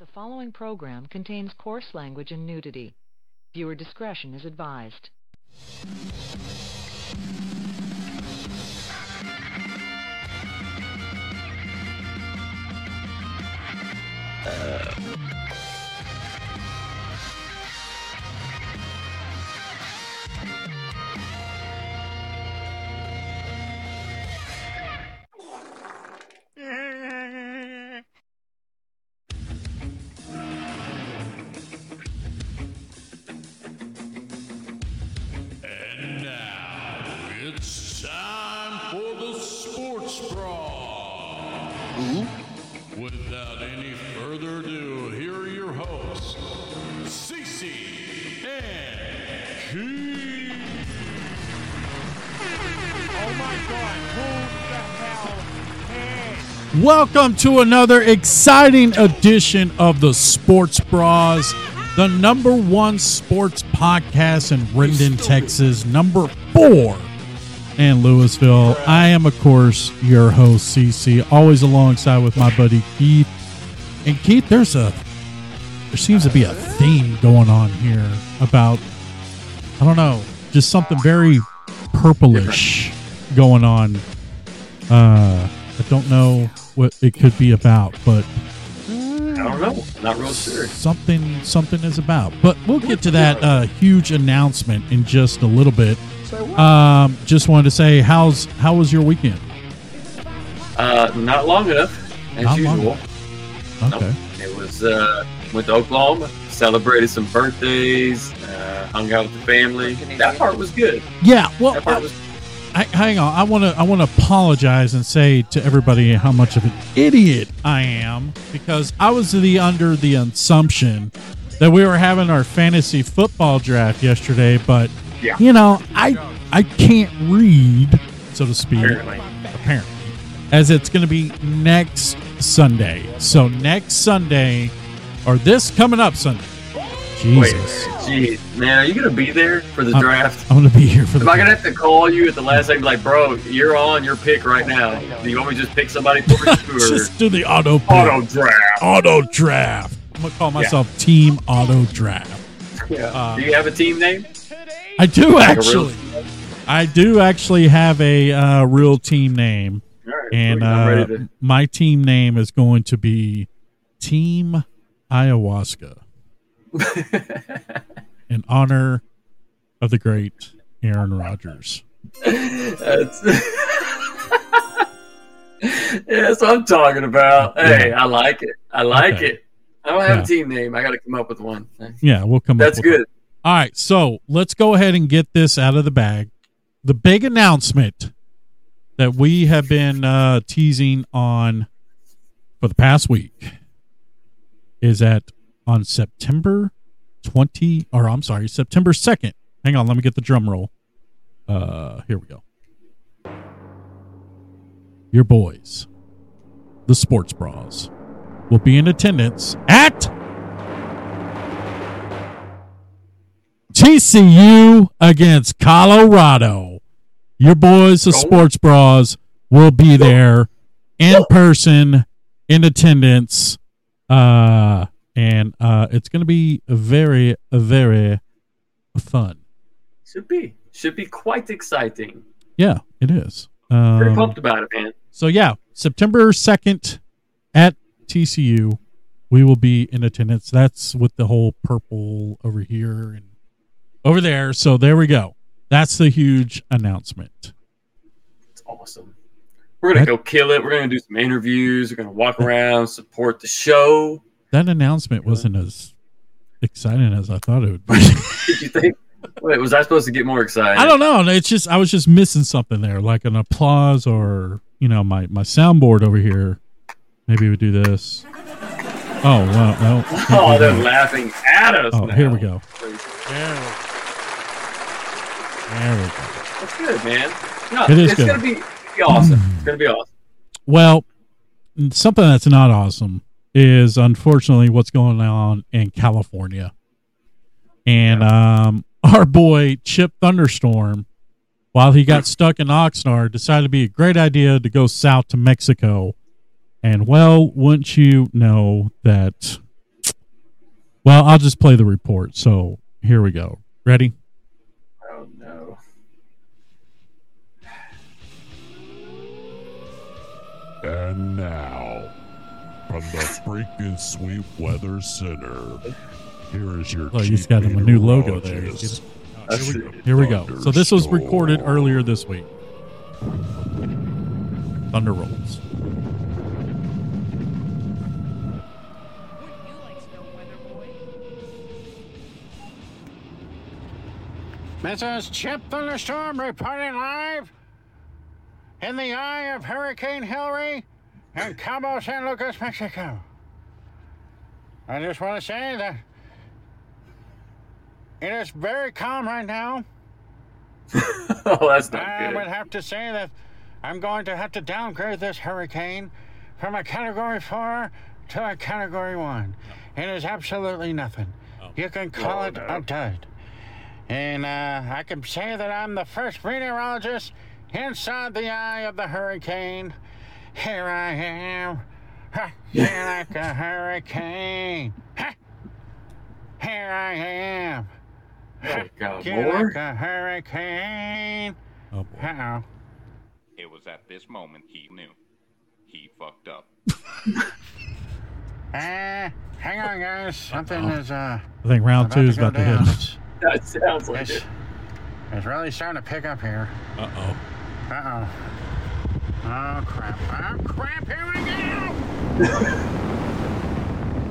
The following program contains coarse language and nudity. Viewer discretion is advised. And Welcome to another exciting edition of the Sports Bras, the number one sports podcast in Rendon, Texas, number four in Louisville. I am, of course, your host, CC, always alongside with my buddy Keith. And Keith, there's a there seems to be a theme going on here about I don't know, just something very purplish going on. Uh I don't know what it could be about, but I don't know. Not real sure. something something is about. But we'll get to that uh, huge announcement in just a little bit. Um, just wanted to say, how's how was your weekend? Uh, not long enough, as Not usual. Okay, It was uh, went to Oklahoma, celebrated some birthdays, uh, hung out with the family. That part was good. yeah. Well, That part was I, hang on. I want to I want to apologize and say to everybody how much of an idiot I am because I was the under the assumption that we were having our fantasy football draft yesterday, but Yeah. you know I I can't read, so to speak. apparently. apparently, as it's going to be next Sunday. So next Sunday, or this coming up Sunday. Wait, Jesus, geez, man, are you gonna be there for the I'm- draft? I'm going to be here for the. Am I gonna have to call you at the last second, like, bro, you're on your pick right now? Do you want me to just pick somebody for you Just do the auto pick. auto draft? auto draft. I'm gonna call myself Team Auto Draft. Yeah. Uh, Do you have a team name? I do Like actually. I do actually have a uh, real team name, right, and uh, to. my team name is going to be Team Ayahuasca in honor of the great Aaron Rodgers. That's, yeah, that's what I'm talking about. Hey, I like it. I like Okay. it. I don't have Yeah. a team name. I got to come up with one. Yeah, we'll come. That's up with. That's good. All right, so let's go ahead and get this out of the bag. The big announcement that we have been uh, teasing on for the past week is that on September 20, or I'm sorry, September 2nd. Hang on, let me get the drum roll. Uh, here we go. Your boys, the Sports Bras, will be in attendance at TCU against Colorado. Your boys, the. Sports Bras, will be there in person, in attendance, uh, and uh, it's going to be very, very fun. Should be. Should be quite exciting. Yeah, it is. Pretty Um, pumped about it, man. so yeah, September second at TCU, we will be in attendance. That's with the whole purple over here and over there. So there we go. That's the huge announcement. It's awesome. We're gonna That- go kill it. We're gonna do some interviews. We're gonna walk around, support the show. That announcement wasn't as exciting as I thought it would be. Did you think? Wait, was I supposed to get more excited? I don't know. It's just I was just missing something there, like an applause or you know my my soundboard over here. Maybe we do this. Oh well, no. Oh, they're that. laughing at us. Oh, now. here we go. There There we go. That's good, man. No, It is it's good. gonna be, be awesome. It's gonna be awesome. Well, something that's not awesome is unfortunately what's going on in California. And um, our boy Chip Thunderstorm, while he got stuck in Oxnard, decided to be a great idea to go south to Mexico. And well, wouldn't you know that Well, I'll just play the report. So here we go. Ready? Oh no. And now, from the freaking Sweet Weather Center, here is your. Oh, he's chief got him a new logo there. meteorologist, I see. Here we go. So this was recorded earlier this week. Thunder rolls. This is Chip Thunderstorm reporting live in the eye of Hurricane Hilary in Cabo San Lucas, Mexico. I just want to say that it is very calm right now. oh, that's not I would have to say that I'm going to have to downgrade this hurricane from a category four to a category one. It is absolutely nothing. You can call Oh, it no. a dud. And uh, I can say that I'm the first meteorologist inside the eye of the hurricane. Here I am, ha, like a hurricane. Ha. Here I am, Oh God, more? like a hurricane. Oh boy. Uh-oh. It was at this moment he knew. He fucked up. Uh, hang on, guys. Something is uh I think round two to is go about to hit. It's, That sounds like it's, it. it's really starting to pick up here. Uh oh. Uh oh. Oh crap! Oh crap! Here we go!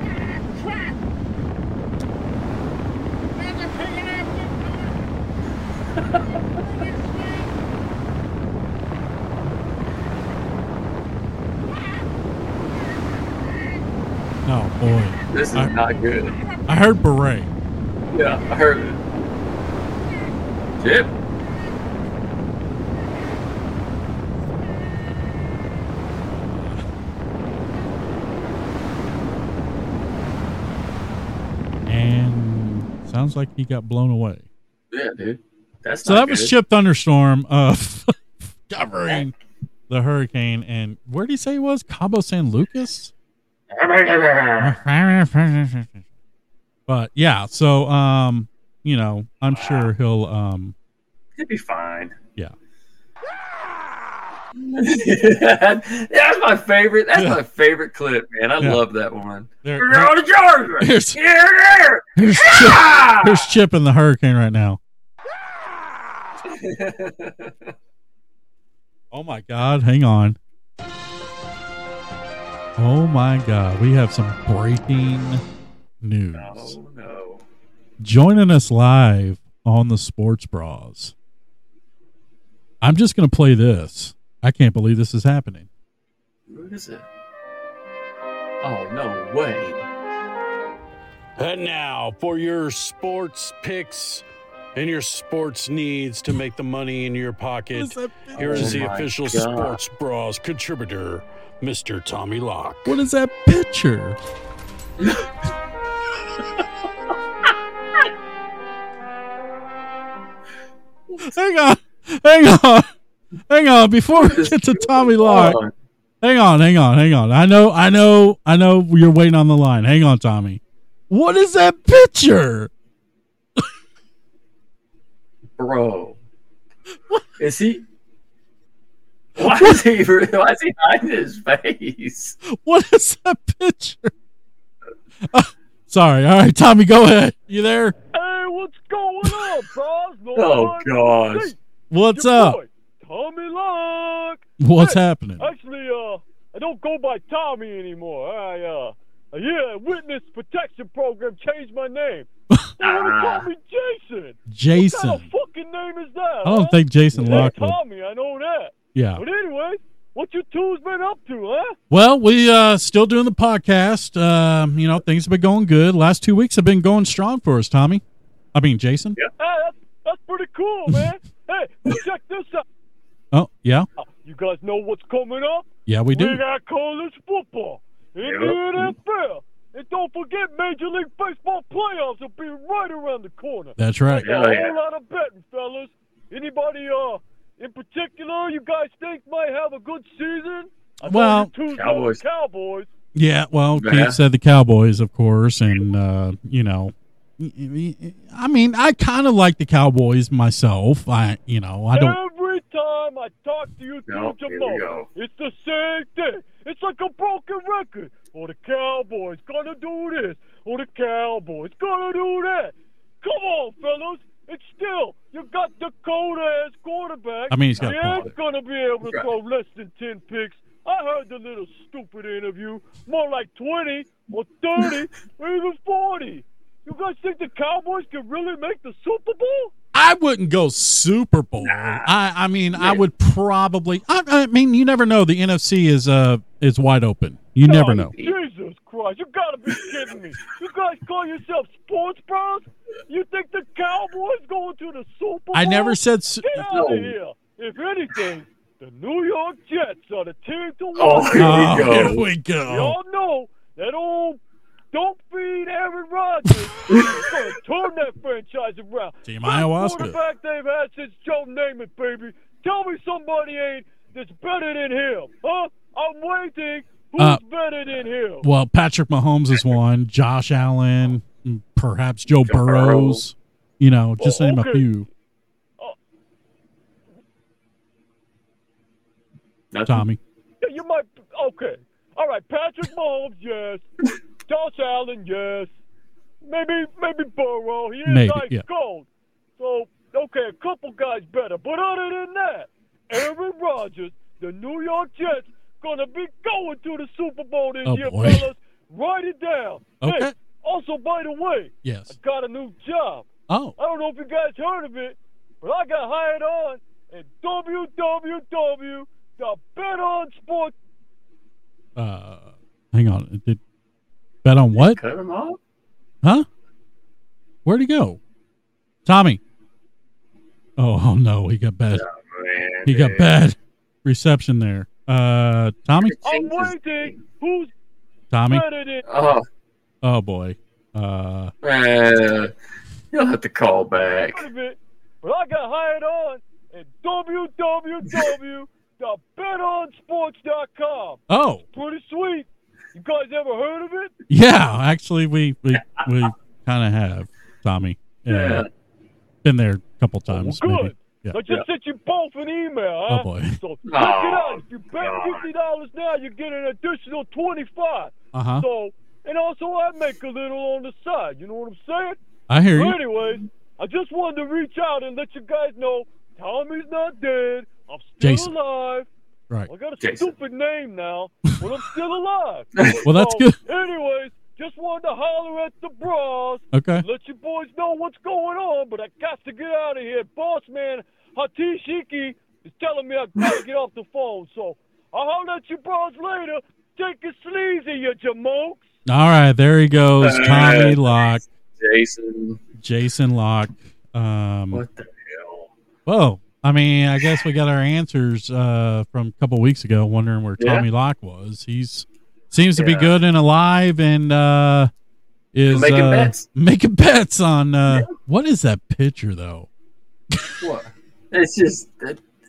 Ah, crap! Things are picking Oh boy. This is I- not good. I heard beret. Yeah, I heard it. Chip. Sounds like he got blown away. Yeah, dude. That's So that was. Chip Thunderstorm of covering the hurricane. And where did he say he was? Cabo San Lucas? but yeah, so um, you know, I'm sure he'll um He'll be fine. yeah. That's my favorite. That's Yeah. my favorite clip, man. I Yeah. love that one. There, We're on to Georgia. Here's- Here, there. here's Chip, here's Chip in the hurricane right now. Oh my god, hang on. Oh my god, we have some breaking news. oh no. Joining us live on the Sports Bras. I'm just going to play this. I can't believe this is happening. What is it? Oh no way. And now for your sports picks and your sports needs to make the money in your pocket. Here is Oh the official God. Sports Bras contributor, Mr. Tommy Locke. What is that picture? hang on, hang on, hang on. Before we get to Tommy Locke, hang on, hang on, hang on. I know, I know, I know. You're waiting on the line. Hang on, Tommy. What is that picture? bro. Is he? Why is he? Why is he hiding his face? What is that picture? Uh, sorry. All right, Tommy, go ahead. You there? Hey, what's going on, bros? No Oh one- gosh. What's your up? boy, Tommy Lock. What's Hey, happening? Actually, uh, I don't go by Tommy anymore. I, uh, yeah, Witness Protection Program changed my name. They want to call me Jason. What Jason. kind of fucking name is that? I don't huh? think Jason Locke would. Tommy, I know that. Yeah. But anyway, what you two's been up to, huh? Well, we uh still doing the podcast. Um, you know, things have been going good. Last two weeks have been going strong for us, Tommy. I mean, Jason. Hey, that's, that's pretty cool, man. hey, check this out. Oh, yeah, You guys know what's coming up? yeah, we do. We got college football in Yep. the NFL. And don't forget, Major League Baseball playoffs will be right around the corner. That's right. Got a Yeah, whole lot of betting, fellas. Anybody, uh, in particular, you guys think might have a good season? I Well- Cowboys. Cowboys. Yeah, well, Yeah. Keith said the Cowboys, of course, and uh, you know, I mean, I kind of like the Cowboys myself. I, you know, I don't. Every time I talk to you No, through here we Jamal, it's the same thing. It's like a broken record. Oh, the Cowboys gonna do this. Oh, the Cowboys gonna do that. Come on, fellas. It's still, you got Dakota as quarterback. I mean, he's got He Paul. ain't gonna be able to Right. throw less than 10 picks. I heard the little stupid interview. More like 20 or 30 or even 40. You guys think the Cowboys can really make the Super Bowl? I wouldn't go Super Bowl. I, I mean, I would probably. I, I mean, you never know. The NFC is uh is wide open. You never Oh, know. Jesus Christ, you gotta be kidding me. You guys call yourself sports bros? You think the Cowboys going to the Super Bowl? I never said. Su- Get out of here. If anything, the New York Jets are the team to Oh, watch. here Oh, we here we go. Y'all know that old don't feed Aaron Rodgers turn that franchise around. Team Best ayahuasca. quarterback they've had since Joe Namath, baby. Tell me somebody ain't that's better than him, huh? I'm waiting. Who's Uh, better than him? Well, Patrick Mahomes is one. Josh Allen, perhaps Joe, Joe Burrows. You know, just Oh, name a few. Nothing. Tommy. Yeah, you might. Okay. All right. Patrick Mahomes, yes. Josh Allen, yes. Maybe, maybe Burrow. He is Maybe, ice yeah. cold. So, okay, a couple guys better. But other than that, Aaron Rodgers, the New York Jets, gonna be going to the Super Bowl this Oh, year, boy. fellas. Write it down. Okay. Hey, also, by the way, Yes. I got a new job. Oh, I don't know if you guys heard of it, but I got hired on at www.betonsports. uh, hang on. Did bet on what? Cut him off. Huh? Where'd he go? Tommy. Oh, oh no, he got bad. Man, He got bad reception there. Uh, Tommy. I'm waiting. Who's Tommy. Oh, Oh boy. Uh, man. You'll have to call back. Part but I got hired on at www.betonsports.com. oh Pretty sweet. You guys ever heard of it? yeah. Actually, we we we kind of have Tommy. Yeah. Yeah. Been there a couple times. Well, maybe. good. Yeah. I just sent you both an email. Oh Huh? boy. So check it Oh, out. If you bet fifty dollars now, you get an additional twenty-five. Uh huh. So, and also I make a little on the side. You know what I'm saying? I hear But you. anyways, I just wanted to reach out and let you guys know Tommy's not dead. I'm still Jason. alive. Right. I got a Jason. stupid name now, but I'm still alive. Well, that's So, good. Anyways, just wanted to holler at the bras. Okay. Let you boys know what's going on, but I got to get out of here. Boss man, Hatishiki is telling me I gotta get off the phone, so I'll holler at you bros later. Take it sleazy, you jamokes. All right. There he goes. Tommy Lock. Jason. Jason Lock. Um. What the hell? Well, I mean, I guess we got our answers uh, from a couple weeks ago, wondering where Yeah. Tommy Locke was. He's seems to be good and alive, and uh, is Making uh, bets. Making bets on uh, what is that picture though? What? It's just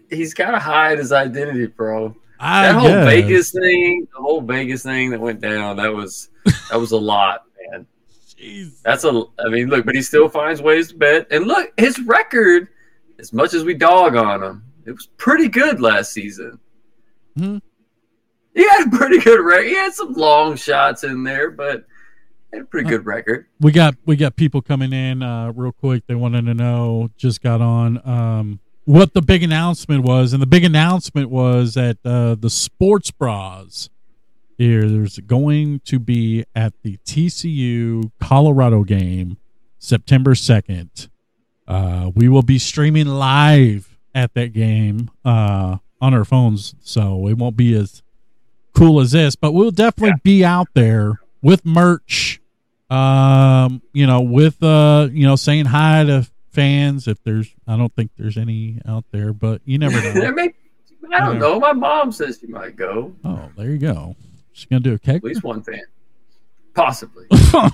he's got to hide his identity, bro. I That whole guess. Vegas thing, the whole Vegas thing that went down, that was that was a lot, man. Jeez. That's a. I mean, look, but he still finds ways to bet. And look, his record, as much as we dog on him, it was pretty good last season. Hmm. He had a pretty good record. He had some long shots in there, but he had a pretty good record. We got we got people coming in uh, real quick. They wanted to know. Just got on um, what the big announcement was, and the big announcement was that uh, the sports bras here. There's going to be at the TCU Colorado game, September second. Uh, we will be streaming live at that game uh, on our phones, so it won't be as cool as this, but we'll definitely be out there with merch um you know with uh you know saying hi to fans if there's i don't think there's any out there but you never there know may, I don't know. My mom says she might go. oh there you go. She's gonna do a keg At least one fan, possibly. all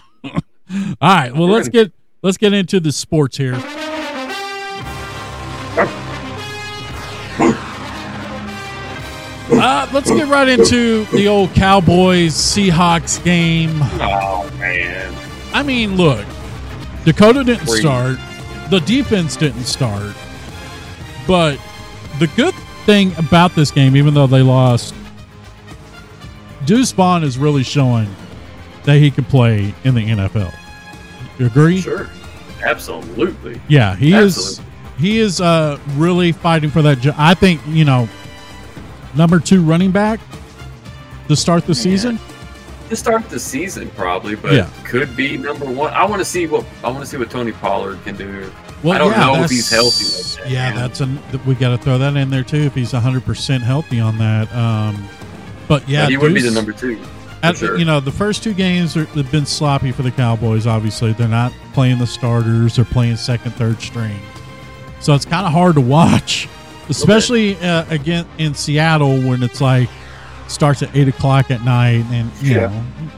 right well let's get let's get into the sports here Uh, let's get right into the old Cowboys Seahawks game. Oh man. I mean, look, Dakota didn't start, the defense didn't start, but the good thing about this game, even though they lost, Deuce Vaughn is really showing that he can play in the NFL. You agree? Sure. Absolutely. Yeah, he is. He is uh, really fighting for that. Jo- I think you know, number two running back to start the season. To start the season, probably, but Yeah. could be number one. I want to see what I want to see what Tony Pollard can do. Well, I don't yeah, know if he's healthy like that. Yeah, man. that's an we got to throw that in there too. If he's hundred percent healthy on that, um, but yeah, But he would be the number two. at- sure. You know, the first two games are, have been sloppy for the Cowboys. Obviously, they're not playing the starters; they're playing second, third string. So it's kind of hard to watch, especially uh, again in Seattle when it's like starts at eight o'clock at night, and you Yeah. know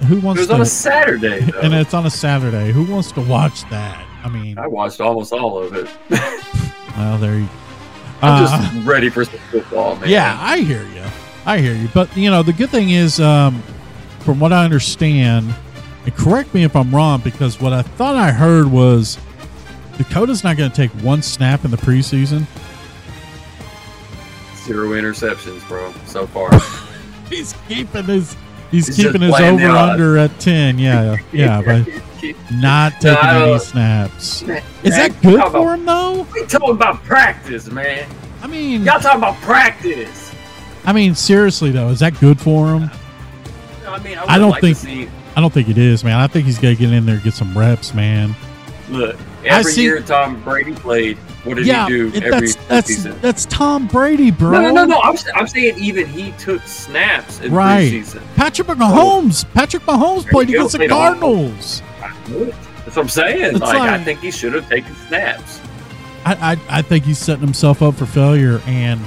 who It wants was to? on a Saturday, though. and it's on a Saturday. Who wants to watch that? I mean, I watched almost all of it. well, there you. I'm Uh, just ready for some football, man. Yeah, I hear you. I hear you. But you know, the good thing is, um, from what I understand, and correct me if I'm wrong, because what I thought I heard was Dakota's not going to take one snap in the preseason. Zero interceptions, bro, so far. He's keeping his. He's, He's keeping his over under at ten. Yeah, yeah, but not taking I any snaps. Man, Is that good for about- him though? We talking about practice, man. I mean, Y'all talking about practice. I mean, seriously though, is that good for him? I mean, I, I don't like think- I don't think it is, man. I think he's got to get in there and get some reps, man. look, every year Tom Brady played, what did yeah, he do it- every that's that's season? that's Tom Brady, bro. No, no, no, no. I'm, I'm saying even he took snaps in Right. preseason. Patrick oh. Mahomes. Patrick Mahomes There played against the played Cardinals. That's what I'm saying. It's Like, I think he should have taken snaps. I, I I think he's setting himself up for failure, and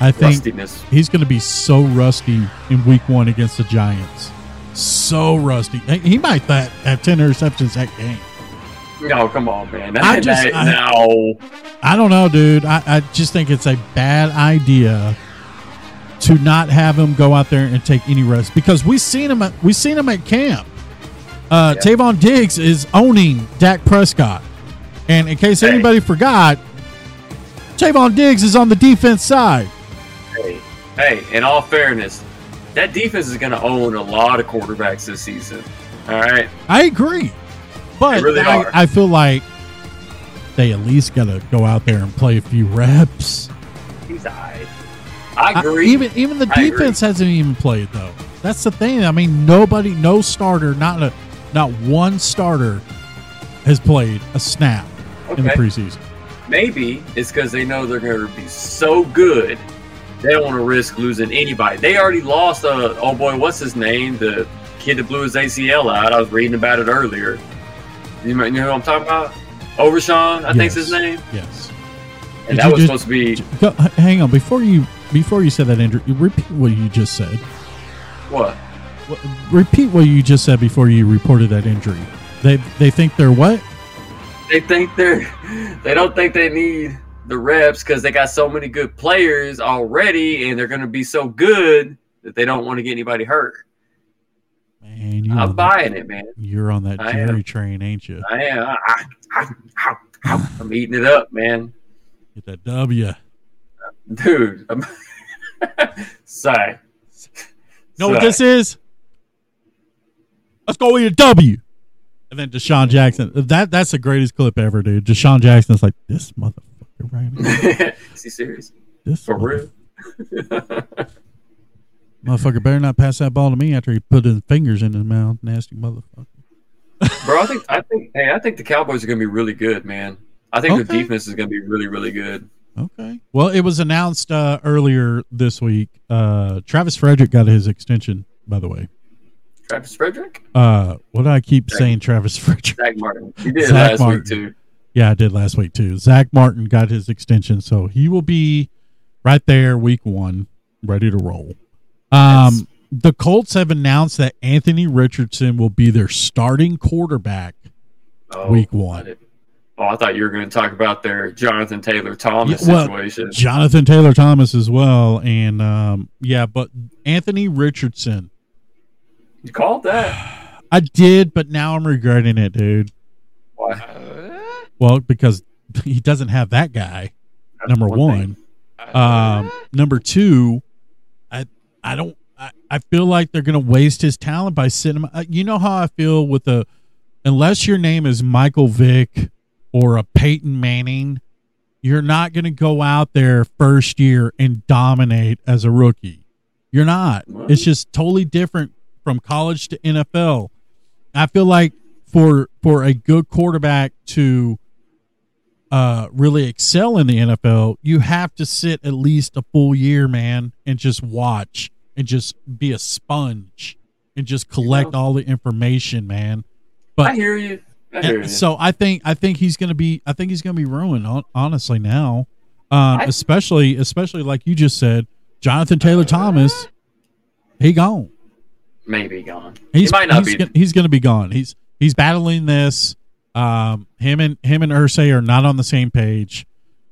I think Rustiness. he's going to be so rusty in Week One against the Giants. So rusty. He he might that have ten interceptions that game. No, come on, man. I just- I- no. I don't know, dude. I, I just think it's a bad idea to not have him go out there and take any rest because we seen him at we seen him at camp. Uh, Yeah. Trevon Diggs is owning Dak Prescott, and in case Hey. anybody forgot, Trevon Diggs is on the defense side. Hey, hey, in all fairness, that defense is going to own a lot of quarterbacks this season. All right. I agree, but really I. I feel like they at least got to go out there and play a few reps. He's right. I I- agree. even even the I defense hasn't even played though. That's the thing. I mean, nobody, no starter, not a, not one starter has played a snap in the preseason. Maybe it's because they know they're going to be so good. They don't want to risk losing anybody. They already lost. Uh, oh boy, what's his name? The kid that blew his ACL out. I was reading about it earlier. You know, you know who I'm talking about? Overshown, I think's his name. Yes. And Did that was just- supposed to be Go, hang on before you before you said that, Andrew. Repeat what you just said. what? What- Repeat what you just said before you reported that injury. They they think they're what? They think they're. They don't think they need the reps because they got so many good players already, and they're going to be so good that they don't want to get anybody hurt. Man, you I'm that- buying it, man. you're on that Jerry am. train, ain't you? I am. I, I, I, I'm eating it up, man. Get that W. Dude. I'm Sorry. know what this is? Let's go with a W. And then DeSean Jackson. That that's the greatest clip ever, dude. DeSean Jackson's like this motherfucker right Is he serious? This For real? motherfucker better not pass that ball to me after he put his fingers in his mouth. Nasty motherfucker. Bro, I think I think hey, I think the Cowboys are gonna be really good, man. I think the defense is gonna be really, really good. Okay. Well, it was announced uh, earlier this week. Uh, Travis Frederick got his extension, by the way. Travis Frederick? Uh, what do I keep Zach- saying, Travis Frederick? Zach Martin. He did Zach last Martin. week too. Yeah, I did last week too. Zach Martin got his extension, so he will be right there week one, ready to roll. Um, the Colts have announced that Anthony Richardson will be their starting quarterback Oh, week one. I Oh, I thought you were going to talk about their Jonathan Taylor Thomas Yeah, well, situation. Jonathan Taylor Thomas as well, and um, yeah, but Anthony Richardson. You called that? I did, but now I'm regretting it, dude. Why? Well, because he doesn't have that guy. Number one one. Um, number two, I don't. I, I feel like they're going to waste his talent by him. uh, You know how I feel with the, unless your name is Michael Vick or a Peyton Manning, you're not going to go out there first year and dominate as a rookie. You're not. It's just totally different from college to NFL. I feel like for for a good quarterback to uh, really excel in the NFL, you have to sit at least a full year, man, and just watch and just be a sponge and just collect all the information, man. I But hear you. I hear you. so I think I think he's gonna be I think he's gonna be ruined honestly now, um, I- especially especially like you just said, Jonathan Taylor Thomas, he gone. Maybe gone. He's he might not he's, be. gonna, he's gonna be gone. He's he's battling this. Um, him and him and Irsay are not on the same page.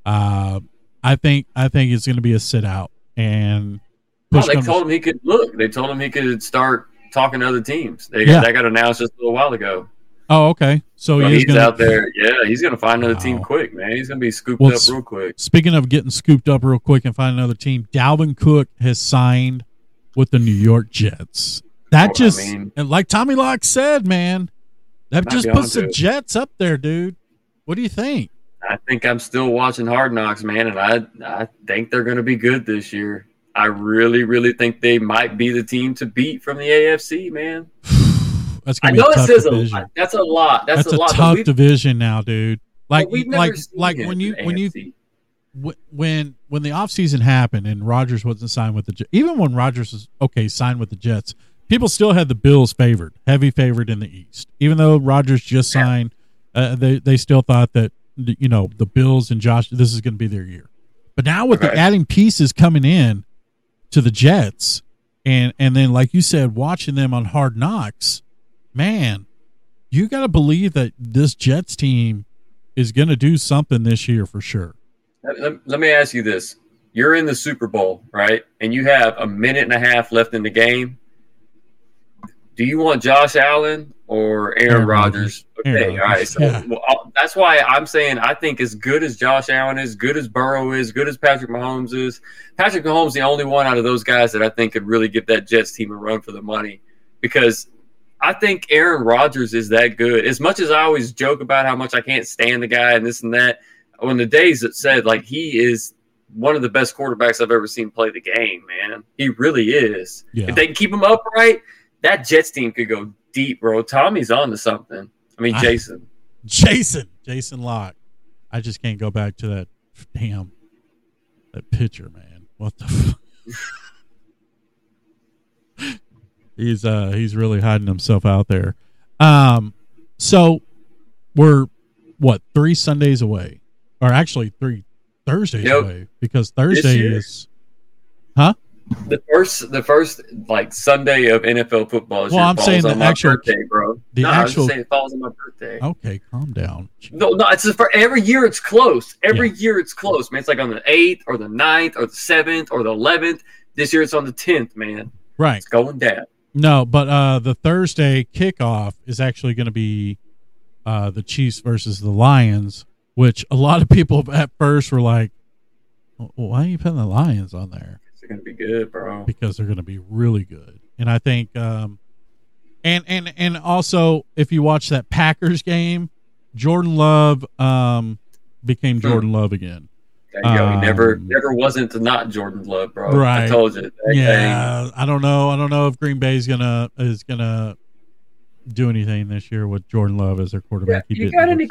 Uh, I think I think it's gonna be a sit out and No, they told him he could look. They told him he could start talking to other teams. They Yeah. that got announced just a little while ago. Oh, okay. So, So he he's gonna, out there. Yeah, he's gonna find another team quick, man. He's gonna be scooped Well, up real quick. Speaking of getting scooped up real quick and find another team, Dalvin Cook has signed with the New York Jets. That Well, I just mean- and like Tommy Locke said, man, that Might just puts the it. Jets up there, dude. What do you think? I think I'm still watching Hard Knocks, man, and I I think they're gonna be good this year. I really, really think they might be the team to beat from the AFC, man. That's I gonna be know a it tough says a division. lot. That's a lot. That's, That's, a a, lot. tough division now, dude. Like like like when you when you AFC. wh- when when the offseason happened and Rodgers wasn't signed with the Jets, even when Rodgers was okay signed with the Jets, people still had the Bills favored, heavy favored in the East. Even though Rodgers just signed, uh, they they still thought that you know the Bills and Josh this is going to be their year. But now with the adding pieces coming in to the Jets, and and then like you said, watching them on Hard Knocks, man, you got to believe that this Jets team is going to do something this year for sure. Let- let me ask you this: You're in the Super Bowl, right? And you have a minute and a half left in the game. Do you want Josh Allen or Aaron, Aaron Rodgers? Aaron Okay, all right. So yeah. well, I'll- that's why I'm saying I think as good as Josh Allen is, good as Burrow is, good as Patrick Mahomes is, Patrick Mahomes the only one out of those guys that I think could really give that Jets team a run for the money because I think Aaron Rodgers is that good. As much as I always joke about how much I can't stand the guy and this and that, when the days that said like he is one of the best quarterbacks I've ever seen play the game, man. He really is. Yeah. If they can keep him upright, that Jets team could go deep, bro. Tommy's on to something. I mean, I- Jason. Jason, Jason Locke. I just can't go back to that damn that picture, man. What the? F- he's uh he's really hiding himself out there. Um, so we're what three Sundays away, or actually three Thursdays Yep. away because Thursday is, huh? The first, the first like Sunday of NFL football. Well, I'm saying the actual- birthday, bro. the no, actual- just saying it falls on my birthday. Okay, calm down. No, no, it's for every year it's close. Every year it's close, man. It's like on the eighth or the ninth or the seventh or the eleventh. This year it's on the tenth, man. Right. It's going down. No, but uh, the Thursday kickoff is actually going to be uh, the Chiefs versus the Lions, which a lot of people at first were like, "Why are you putting the Lions on there?" It's gonna be good, bro. Because they're going to be really good, and I think, um, and and and also if you watch that Packers game, Jordan Love um, became Hmm. Jordan Love again. There you go. He never, Um, never wasn't not Jordan Love, bro. Right. I told you. That thing- yeah, I don't know. I don't know if Green Bay's gonna is gonna do anything this year with Jordan Love as their quarterback. He you didn't got look any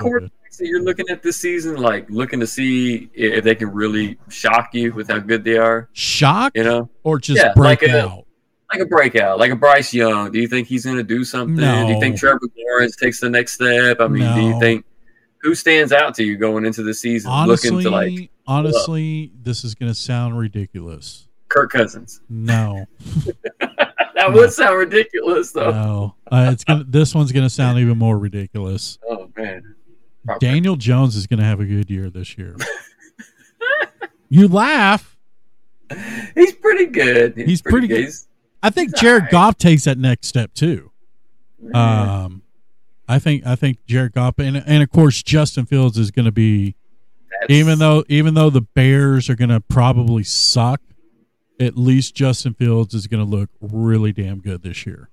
so good. quarterbacks that you're looking at this season, like looking to see if they can really shock you with how good they are? shock You know, or just Yeah, break like a- out? like a breakout, like a Bryce Young. Do you think he's going to do something? Do you think Trevor Lawrence takes the next step? I mean, do you think who stands out to you going into the season, Honestly, looking to like honestly, this is gonna sound ridiculous. Kirk Cousins? No, That would sound ridiculous, though. no, uh, it's gonna. This one's gonna sound even more ridiculous. Oh man, Daniel Jones is going to have a good year this year. you laugh. He's pretty good. He's pretty good. He's- I think He's Jared alright. Goff takes that next step too. yeah. Um, I think I think Jared Goff and and of course Justin Fields is going to be That's- even though even though the Bears are going to probably suck, at least Justin Fields is going to look really damn good this year.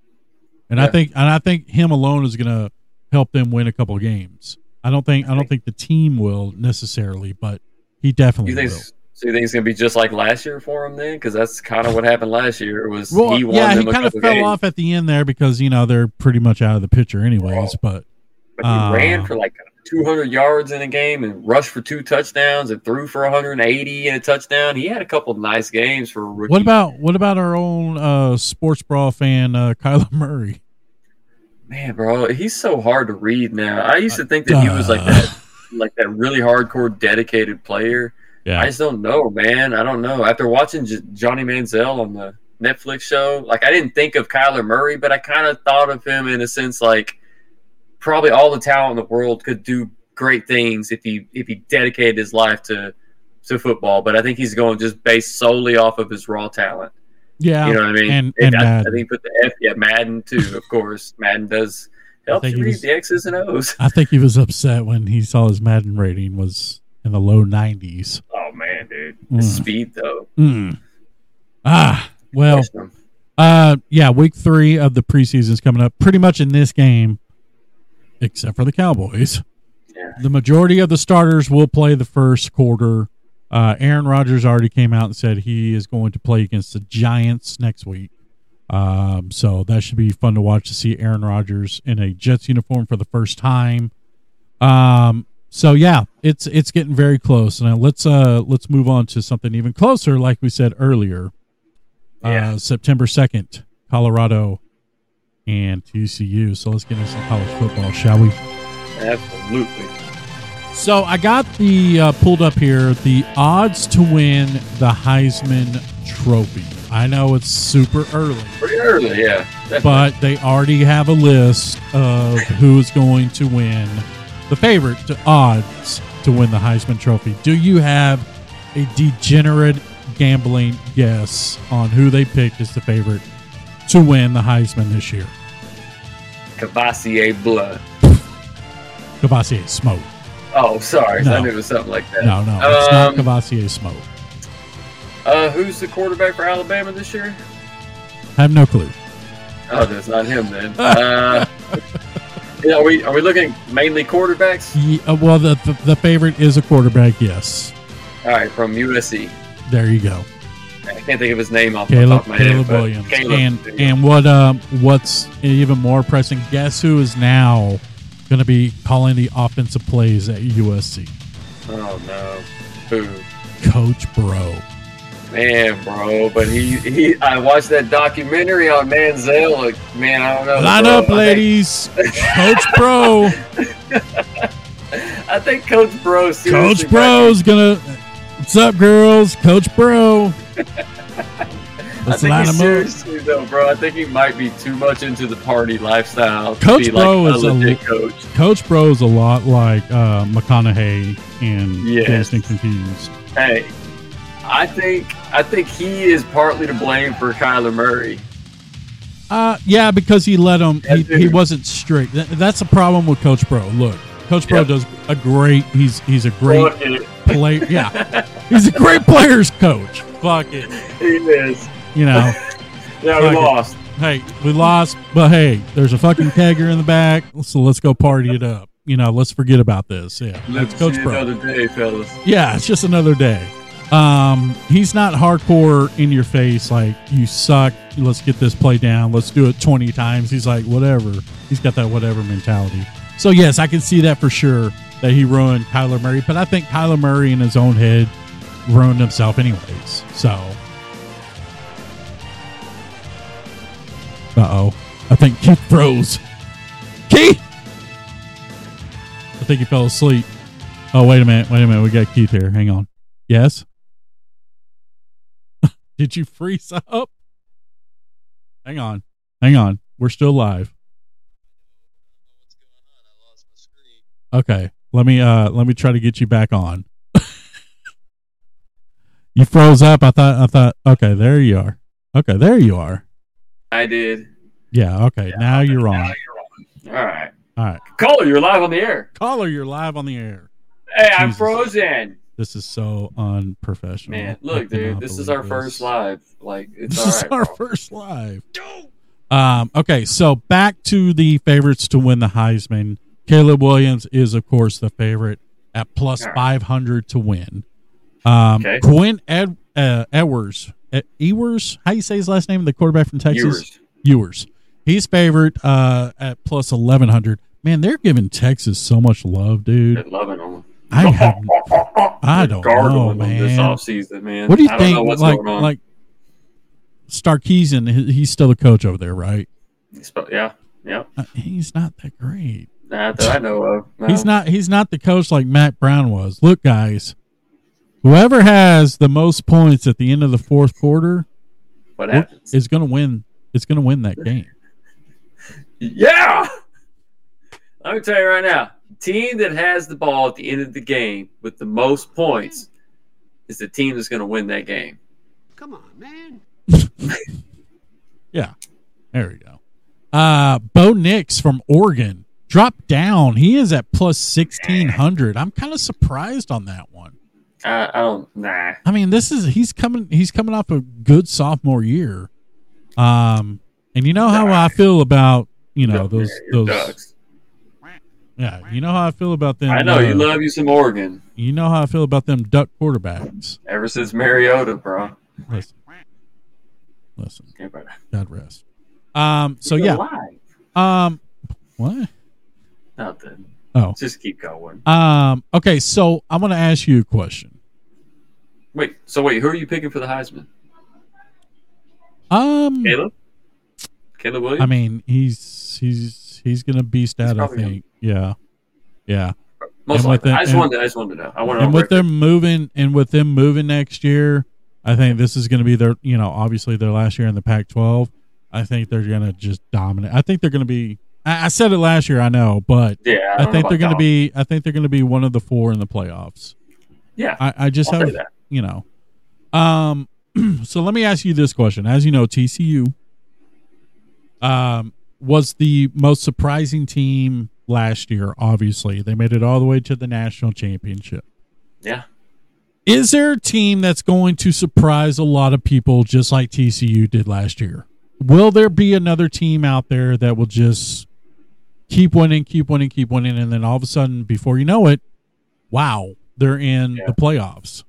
And I think and I think him alone is going to help them win a couple games. I don't think I don't think the team will necessarily, but he definitely you think will. so? You think it's gonna be just like last year for him then? Because that's kind of what happened last year. Was Well, he won yeah, them he kind of fell games, off at the end there because you know they're pretty much out of the picture anyways. But but he uh, ran for like 200 yards in a game and rushed for two touchdowns and threw for 180 and a touchdown. He had a couple of nice games for a rookie. what about what about our own uh, sports bra fan uh, Kyler Murray? Man, bro? He's so hard to read now. I used to think that he was like uh. that, like that really hardcore, dedicated player. Yeah, I just don't know, man. I don't know. After watching J- Johnny Manziel on the Netflix show, like I didn't think of Kyler Murray, but I kind of thought of him in a sense like probably all the talent in the world could do great things if he if he dedicated his life to to football. But I think he's going just based solely off of his raw talent. Yeah. You know what I mean? and- and I, I think put the F, yeah, Madden too. Of course, Madden does help you read was- the X's and O's. I think he was upset when he saw his Madden rating was in the low nineties. Oh man, dude, Mm. the speed though. Mm. Ah, well. Uh, yeah, week three of the preseason's coming up. Pretty much in this game, except for the Cowboys, Yeah. the majority of the starters will play the first quarter. Uh, Aaron Rodgers already came out and said he is going to play against the Giants next week. Um, so that should be fun to watch to see Aaron Rodgers in a Jets uniform for the first time. Um, so yeah, it's it's getting very close. Now let's uh let's move on to something even closer, like we said earlier Yeah. uh, September 2nd, Colorado and TCU. So let's get into some college football, shall we? Absolutely. So I got the uh, pulled up here the odds to win the Heisman Trophy. I know it's super early, Pretty early, yeah. Definitely. but they already have a list of who's going to win the favorite to odds to win the Heisman Trophy. Do you have a degenerate gambling guess on who they picked as the favorite to win the Heisman this year? Cavassier blood. Cavassier Smoke. Oh, sorry. No. I knew it was something like that. No, no, it's not Um, Cavassier Smoke. Uh, who's the quarterback for Alabama this year? I have no clue. Oh, that's not him then. Uh, yeah, are we are we looking mainly quarterbacks? Ye- uh, well, the, the the favorite is a quarterback. Yes, All right, from USC. there you go, I can't think of his name off the top of my head. Caleb but Williams. Caleb. And and what um what's even more pressing? Guess who is now going to be calling the offensive plays at USC? oh no, who? Coach Bro. Man, bro, but he, he I watched that documentary on Manziel. Like, man, I don't know. Line bro. up, ladies. Coach Bro. I think Coach Bro. Coach Bro's gonna. What's up, girls? Coach Bro. be- I Let's think line he them up. seriously though, bro. I think he might be too much into the party lifestyle. To Coach be Bro like is a a coach. Coach Bro is a lot like uh, McConaughey and Yes. And Confused. Hey, I think I think he is partly to blame for Kyler Murray. Uh, yeah, because he let him. He, he wasn't strict. That's a problem with Coach Bro. Look, Coach Bro Yep. does a great. He's he's a great player. Yeah, he's a great players coach. Fuck it. He is. You know, Yeah, we lost. hey, we lost, but hey, there's a fucking kegger in the back, so let's go party it up. You know, let's forget about this. Yeah, Let's that's Coach Bro. another day, fellas. Yeah, it's just another day. Um, he's not hardcore in your face like you suck. Let's get this play down. Let's do it twenty times. He's like whatever. He's got that whatever mentality. So yes, I can see that for sure that he ruined Kyler Murray. But I think Kyler Murray in his own head ruined himself anyways. So, uh oh, I think Keith froze. Keith, I think he fell asleep. Oh wait a minute, wait a minute. We got Keith here. Hang on. Yes. Did you freeze up? Hang on. Hang on. We're still live. Okay. Let me uh let me try to get you back on. you froze up. I thought I thought okay, there you are. Okay, there you are. I did. Yeah, okay. now you're on. All right. All right. Caller, you're live on the air. Caller, you're live on the air. Hey, I'm frozen. This is so unprofessional. Man, look, dude, this is our this. first live. Like, it's This is our bro. first live. Um, okay, so back to the favorites to win the Heisman. Caleb Williams is, of course, the favorite at plus right. 500 to win. Um, Okay. Quinn Ed, uh, uh, Ewers, how you say his last name? The quarterback from Texas? Viewers. Ewers. He's favored uh, at plus 1100. Man, they're giving Texas so much love, dude. Been loving them. I have, I don't know, them this man. offseason, man. What do you I think? Don't know what's like, going on. like Sarkisian, he- he's still the coach over there, right? Yeah, yeah. Uh, he's not that great. Not that I know of. No. He's not. He's not the coach like Mack Brown was. Look, guys, whoever has the most points at the end of the fourth quarter What happens? is going to win. Is going to win that game. Yeah. Let me tell you right now, team that has the ball at the end of the game with the most points is the team that's going to win that game. Come on, man. Yeah, there we go. Uh, Bo Nix from Oregon dropped down. He is at plus sixteen hundred. I'm kind of surprised on that one. I, I don't. Nah. I mean, this is he's coming. He's coming off a good sophomore year. Um, and you know how I feel about you know those those. Ducks. Yeah, you know how I feel about them. I know you uh, love you some Oregon You know how I feel about them duck quarterbacks. ever since Mariota, bro. Listen, listen. But- God rest. Um. So You're yeah. alive. Um. What? Nothing. Oh. Just keep going. Um. Okay. So I'm gonna ask you a question. Wait. So wait, who are you picking for the Heisman? Um. Caleb. Caleb Williams. I mean, he's he's he's gonna beast out. I probably gonna- think. Yeah. Yeah. most and with likely. the- I just and- wanted. To, I just wanted to know. I want to and with them moving and with them moving next year, I think this is going to be their, you know, obviously their last year in the Pac-12. I think they're going to just dominate. I think they're going to be. I, I said it last year, I know, but Yeah, I I, think they're going to be. I think they're going to be one of the four in the playoffs. Yeah. I, I just I'll say have, that. You know. Um, so let me ask you this question. As you know, TCU um, was the most surprising team last year. Obviously, they made it all the way to the national championship. Yeah. Is there a team that's going to surprise a lot of people just like TCU did last year? Will there be another team out there that will just keep winning, keep winning, keep winning, and then all of a sudden, before you know it, wow, they're in the playoffs?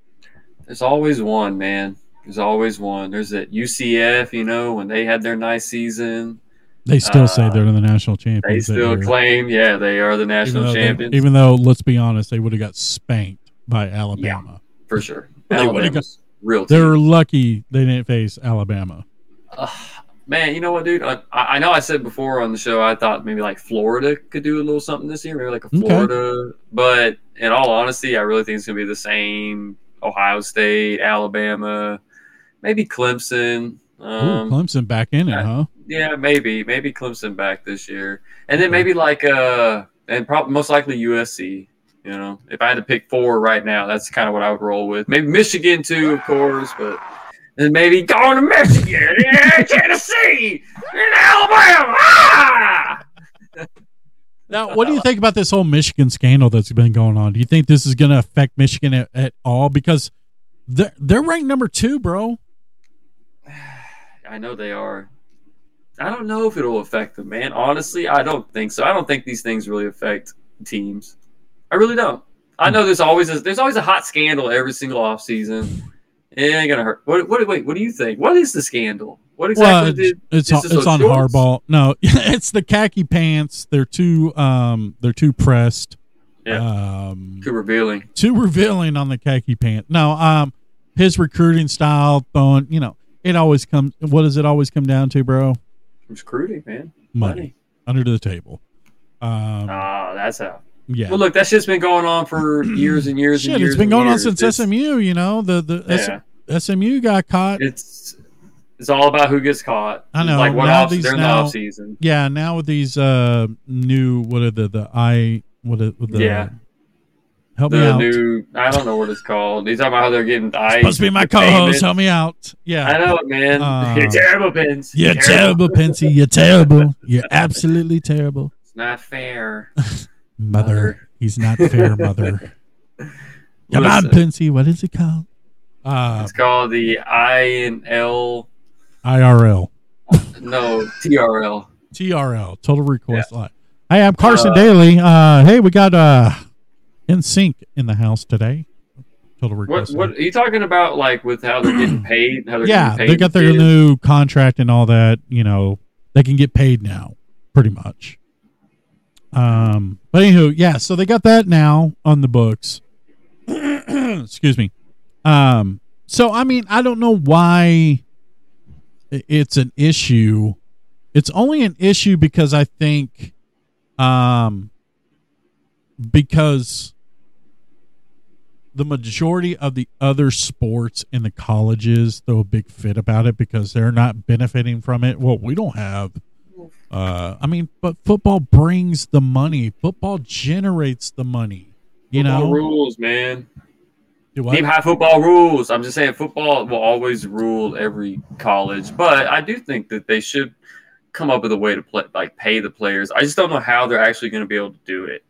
There's always one, man. There's always one. There's that UCF, you know, when they had their nice season. They still say Uh, they're the national They champions. that still claim, yeah, they are the even national though, they- champions. even though, let's be honest, they would have got spanked by Alabama. for sure. They would've Alabama's real team. They're lucky they didn't face Alabama. Man, you know what, dude? I, I know I said before on the show I thought maybe like Florida could do a little something this year, maybe like a Okay. Florida. But in all honesty, I really think it's gonna be the same. Ohio State, Alabama, maybe Clemson. Um, Ooh, Clemson back in it, huh? Yeah, maybe maybe Clemson back this year, and then maybe like uh, and probably most likely USC. You know, if I had to pick four right now, that's kind of what I would roll with. Maybe Michigan too, of course, but then maybe going to Michigan, yeah, Tennessee, and Alabama. Ah! Now, what do you think about this whole Michigan scandal that's been going on? Do you think this is going to affect Michigan at, at all? Because they're they're ranked number two, bro. I know they are. I don't know if it'll affect them, man. Honestly, I don't think so. I don't think these things really affect teams. I really don't. I know there's always a, there's always a hot scandal every single offseason. It ain't gonna hurt. What, what? Wait, what do you think? What is the scandal? What exactly well, it's did? it's, this it's on shorts? hardball. No, it's the khaki pants. They're too um they're too pressed. Yeah. Um, Too revealing. too revealing on the khaki pant. No, um, his recruiting style, throwing, you know, it always comes. What does it always come down to, bro? Recruiting, man. Money, under the table. Um, Ah, that's how. yeah. Well, look, that shit's been going on for years and years Shit, and years. it's been going on since It's- SMU. You know, the the Yeah. S- SMU got caught. It's it's all about who gets caught. I know. Like what now off, these they're in now, the off season. yeah. Now with these uh new what are the the I what are the Yeah. Help me The out. new, I don't know what it's called. He's talking about how they're getting ice. Supposed to be my co-host. Help me out. Yeah. I know it, man. Uh, You're terrible, Pins. You're terrible, Pensy. You're terrible. You're absolutely terrible. It's not fair. Mother. Mother. He's not fair, mother. Come on, Listen, Pensy. What is it called? Uh, It's called the I and L. IRL. No, TRL. TRL. Total Request Live. Hey, I'm Carson Uh, Daly. Uh, hey, we got uh, NSYNC in the house today. Total What Request what Live. are you talking about? Like with how they're getting paid? How they're Yeah, paid they got their new contract and all that. You know, they can get paid now, pretty much. Um, but anywho, yeah, so they got that now on the books. Excuse me. Um, so I mean, I don't know why it's an issue. It's only an issue because I think, um, because the majority of the other sports in the colleges throw a big fit about it because they're not benefiting from it. Well, we don't have. Uh, I mean, but football brings the money. Football generates the money. You Football know, rules, man. Team high football rules. I'm just saying, football will always rule every college, but I do think that they should come up with a way to play, like pay the players. I just don't know how they're actually going to be able to do it.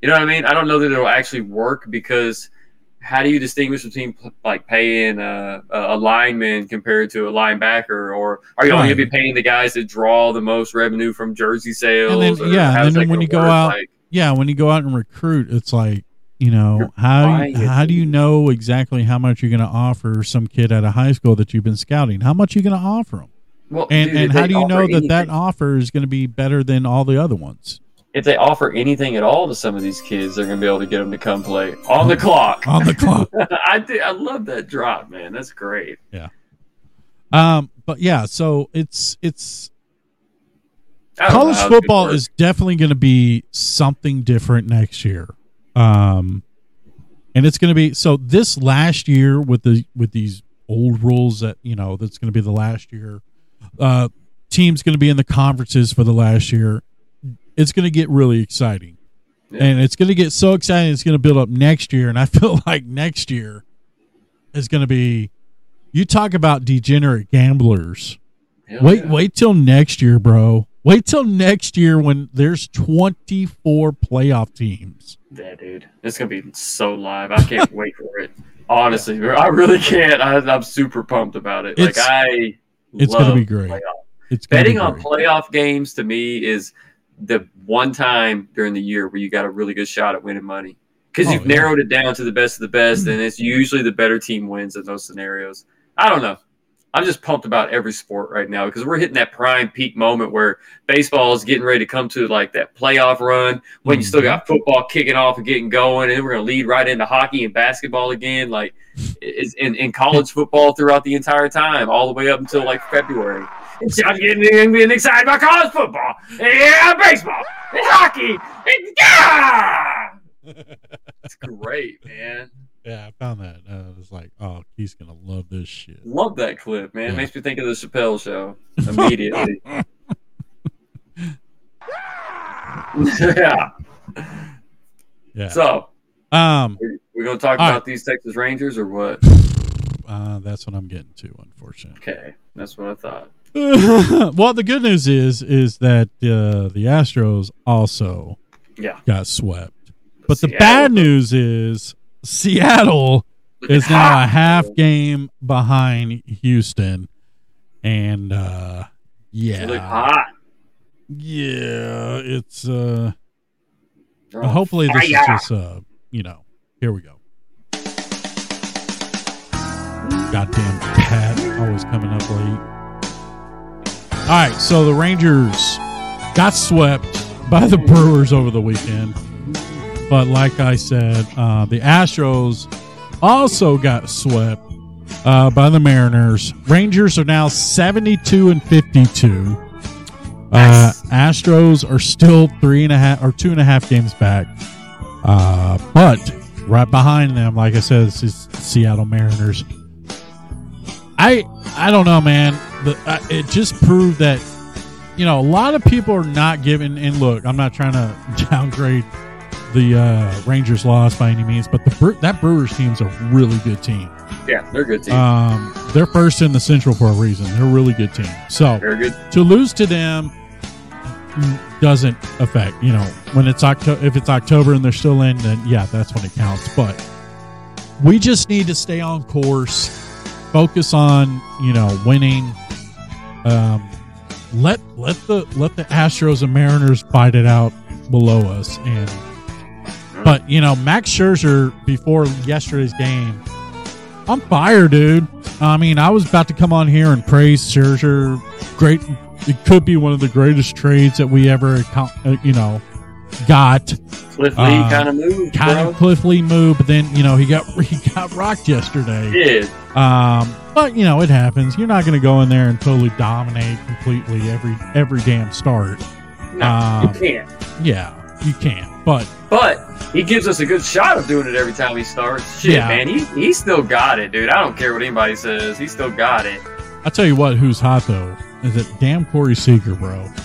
You know what I mean? I don't know that it'll actually work because how do you distinguish between like paying a, a lineman compared to a linebacker, or are you only going to be paying the guys that draw the most revenue from jersey sales? And then- yeah, and then when you go out- Like, yeah, when you go out and recruit, it's like you know You're how how do you know exactly how much you're going to offer some kid at a high school that you've been scouting? How much are you going to offer them? well, And dude, and how do you know offer that that offer is going to be better than all the other ones if they offer anything at all to some of these kids, they're gonna be able to get them to come play on the clock. on the clock? I do, I love that drop, man. That's great. Yeah um, but yeah, so it's it's I don't know college how it's gonna football is definitely going to be something different next year. Um, and it's going to be so this last year with the with these old rules that you know that's going to be the last year. Uh, teams going to be in the conferences for the last year. It's going to get really exciting, Yeah. and it's going to get so exciting. It's going to build up next year, and I feel like next year is going to be. You talk about degenerate gamblers. Hell Wait, yeah. wait till next year, bro. Wait till next year when there's 24 playoff teams. Yeah, dude, it's gonna be so live. I can't wait for it. Honestly, I really can't. I, I'm super pumped about it. It's- like I, it's gonna be great. playoff. It's Betting be on playoff games to me is the one time during the year where you got a really good shot at winning money because Oh, you've yeah. narrowed it down to the best of the best, and mm. it's usually the better team wins in those scenarios. I don't know. I'm just pumped about every sport right now because we're hitting that prime peak moment where baseball is getting ready to come to like that playoff run when you still got mm-hmm. football kicking off and getting going, and then we're gonna lead right into hockey and basketball again, like is in, in college football throughout the entire time, all the way up until like February. And so I'm getting, getting excited about college football, yeah, baseball, and hockey, and yeah, it's great, man. Yeah, I found that. Uh, I was like, oh, he's gonna love this shit. Love that clip, man. Yeah. Makes me think of the Chappelle show immediately. yeah. Yeah. So um, we're gonna talk about right. these Texas Rangers or what? uh, that's what I'm getting to, unfortunately. Okay, that's what I thought. well, the good news is is that uh, the Astros also Yeah. got swept, but the bad news is Seattle is now a half game behind Houston, and uh, They look yeah, hot. yeah, it's uh. On hopefully this is just uh you know here we go. Goddamn pat always coming up late. All right so the rangers got swept by the brewers over the weekend but like i said uh, the astros also got swept uh, by the mariners rangers are now 72 and 52 uh, Astros are still three and a half or two and a half games back. Uh, but right behind them, like I said, is Seattle Mariners. I I don't know, man. The, uh, it just proved that you know a lot of people are not giving. And look, I'm not trying to downgrade the uh, Rangers lost by any means, but the Bre- that Brewers team's a really good team. Yeah, they're a good team. Um, they're first in the Central for a reason. They're a really good team. So good. to lose to them doesn't affect you know when it's October if it's October and they're still in then yeah that's when it counts but we just need to stay on course focus on you know winning um let let the let the Astros and Mariners fight it out below us and but you know Max Scherzer before yesterday's game I'm fire dude I mean I was about to come on here and praise Scherzer great it could be one of the greatest trades that we ever uh, you know got Cliff Lee Uh, kind of move, kind bro. of Cliff Lee move but then you know he got he got rocked yesterday Yeah, um, but you know, it happens. You're not going to go in there and totally dominate completely every every damn start. no, Um, you can't. Yeah, you can't. But But he gives us a good shot of doing it every time he starts. Shit, Yeah. man, he he still got it, dude. I don't care what anybody says. He still got it. I tell you what, who's hot though is that damn Corey Seager, bro.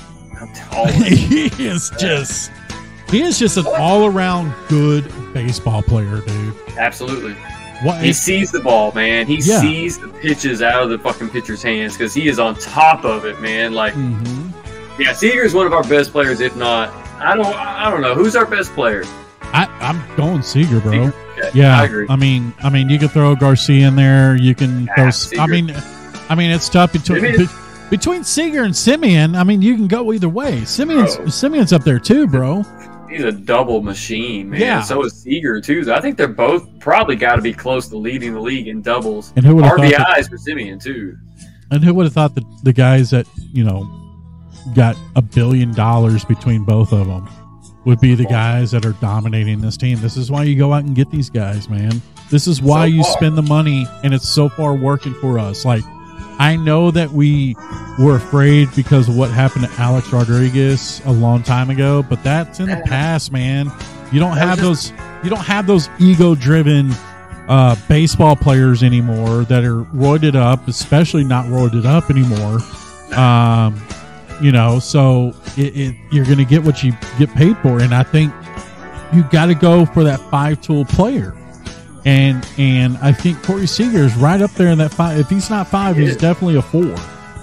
He is just he is just an all around good baseball player, dude. Absolutely. What He sees the ball, man. He Yeah. sees the pitches out of the fucking pitcher's hands because he is on top of it, man. Like, Mhm. yeah, is one of our best players, if not. I don't. I don't know who's our best player. I, I'm going Seager, bro. Seager. Okay, Yeah, I agree. mean, I mean, you can throw Garcia in there. You can Ah, throw. I mean, I mean, it's tough between be- between Seager and Semien. I mean, you can go either way. Semien's Bro. Semien's up there too, bro. He's a double machine, man. Yeah. So is Seager too. I think they're both probably got to be close to leading the league in doubles. And who would have? That, RBIs for Semien too. and who would have thought that the guys that you know got a billion dollars between both of them would be the guys that are dominating this team. This is why you go out and get these guys, man. This is why So you spend the money, and it's so far working for us. Like, I know that we were afraid because of what happened to Alex Rodriguez a long time ago, but that's in the past, man. You don't have those. You don't have those ego-driven uh, baseball players anymore that are roided up, especially not roided up anymore. Um, you know, so it, it, you're going to get what you get paid for, and I think you got to go for that five-tool player. And and I think Corey Seager is right up there in that five. If he's not five, He he's definitely a four.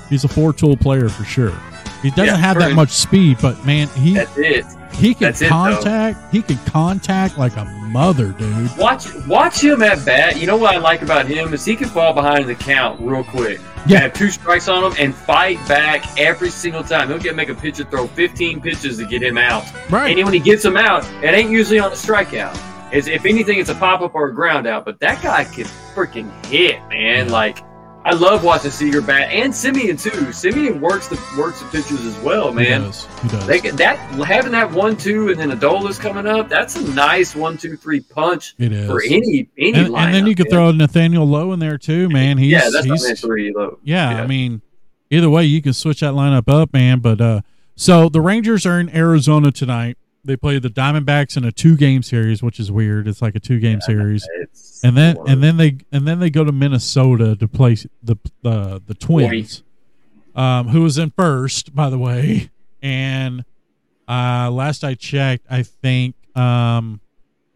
He's a four-tool player for sure. He doesn't Yeah, have that much speed, but man, he That's it. he can that's it, contact. he can contact like a mother, dude. Watch watch him at bat. You know what I like about him is he can fall behind the count real quick. Yeah. Have two strikes on him and fight back every single time. He'll get make a pitcher throw 15 pitches to get him out. Right. And then when he gets him out, it ain't usually on a strikeout. It's, if anything, it's a pop up or a ground out. But that guy can freaking hit, man. Like I love watching Seager bat and Semien too. Semien works the works the pitchers as well, man. He does. He does. They that having that one two and then Adolis coming up. That's a nice one two three punch it is. for any any and, and then you could man. throw Nathaniel Lowe in there too, man. He's yeah, that's he's three though. Yeah, Yeah. I mean, either way, you can switch that lineup up, man. But uh, so the Rangers are in Arizona tonight. They play the Diamondbacks in a two-game series, which is weird. It's like a two-game series, and then and then they and then they go to Minnesota to play the uh, the Twins, um, who was in first, by the way. And uh, last I checked, I think um,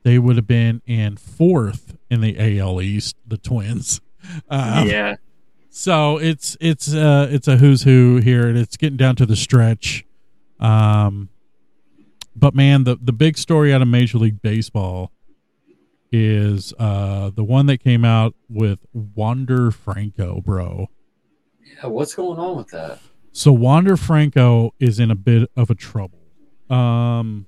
they would have been in fourth in the AL East. The Twins. Um, yeah, so it's it's uh it's a who's who here, and it's getting down to the stretch. Um, but man, the the big story out of Major League Baseball is uh the one that came out with Wander Franco, bro. yeah. What's going on with that? So Wander Franco is in a bit of a trouble. Um,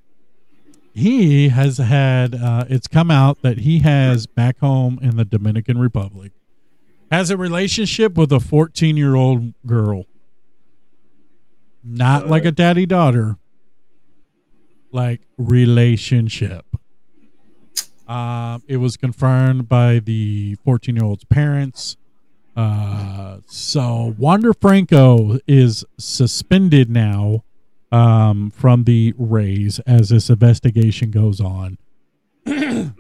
he has had uh, it's come out that he has back home in the Dominican Republic has a relationship with a 14 year old girl. Not like a daddy daughter, like relationship. Um, it was confirmed by the 14 year old's parents. Uh, so Wander Franco is suspended now um, from the Rays as this investigation goes on. Man,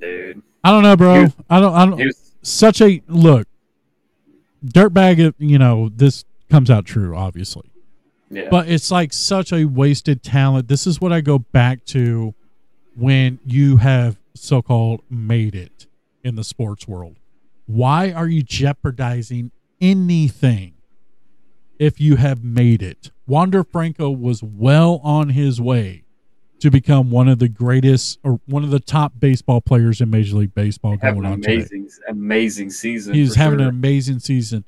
dude. I don't know, bro. He- I don't. I don't. Was, such a look. Dirtbag, you know, this comes out true, obviously, yeah. but it's like such a wasted talent. This is what I go back to when you have so-called made it in the sports world? Why are you jeopardizing anything if you have made it? Wander Franco was well on his way to become one of the greatest or one of the top baseball players in Major League Baseball Having going on today. amazing, amazing season. He's having sure. an amazing season.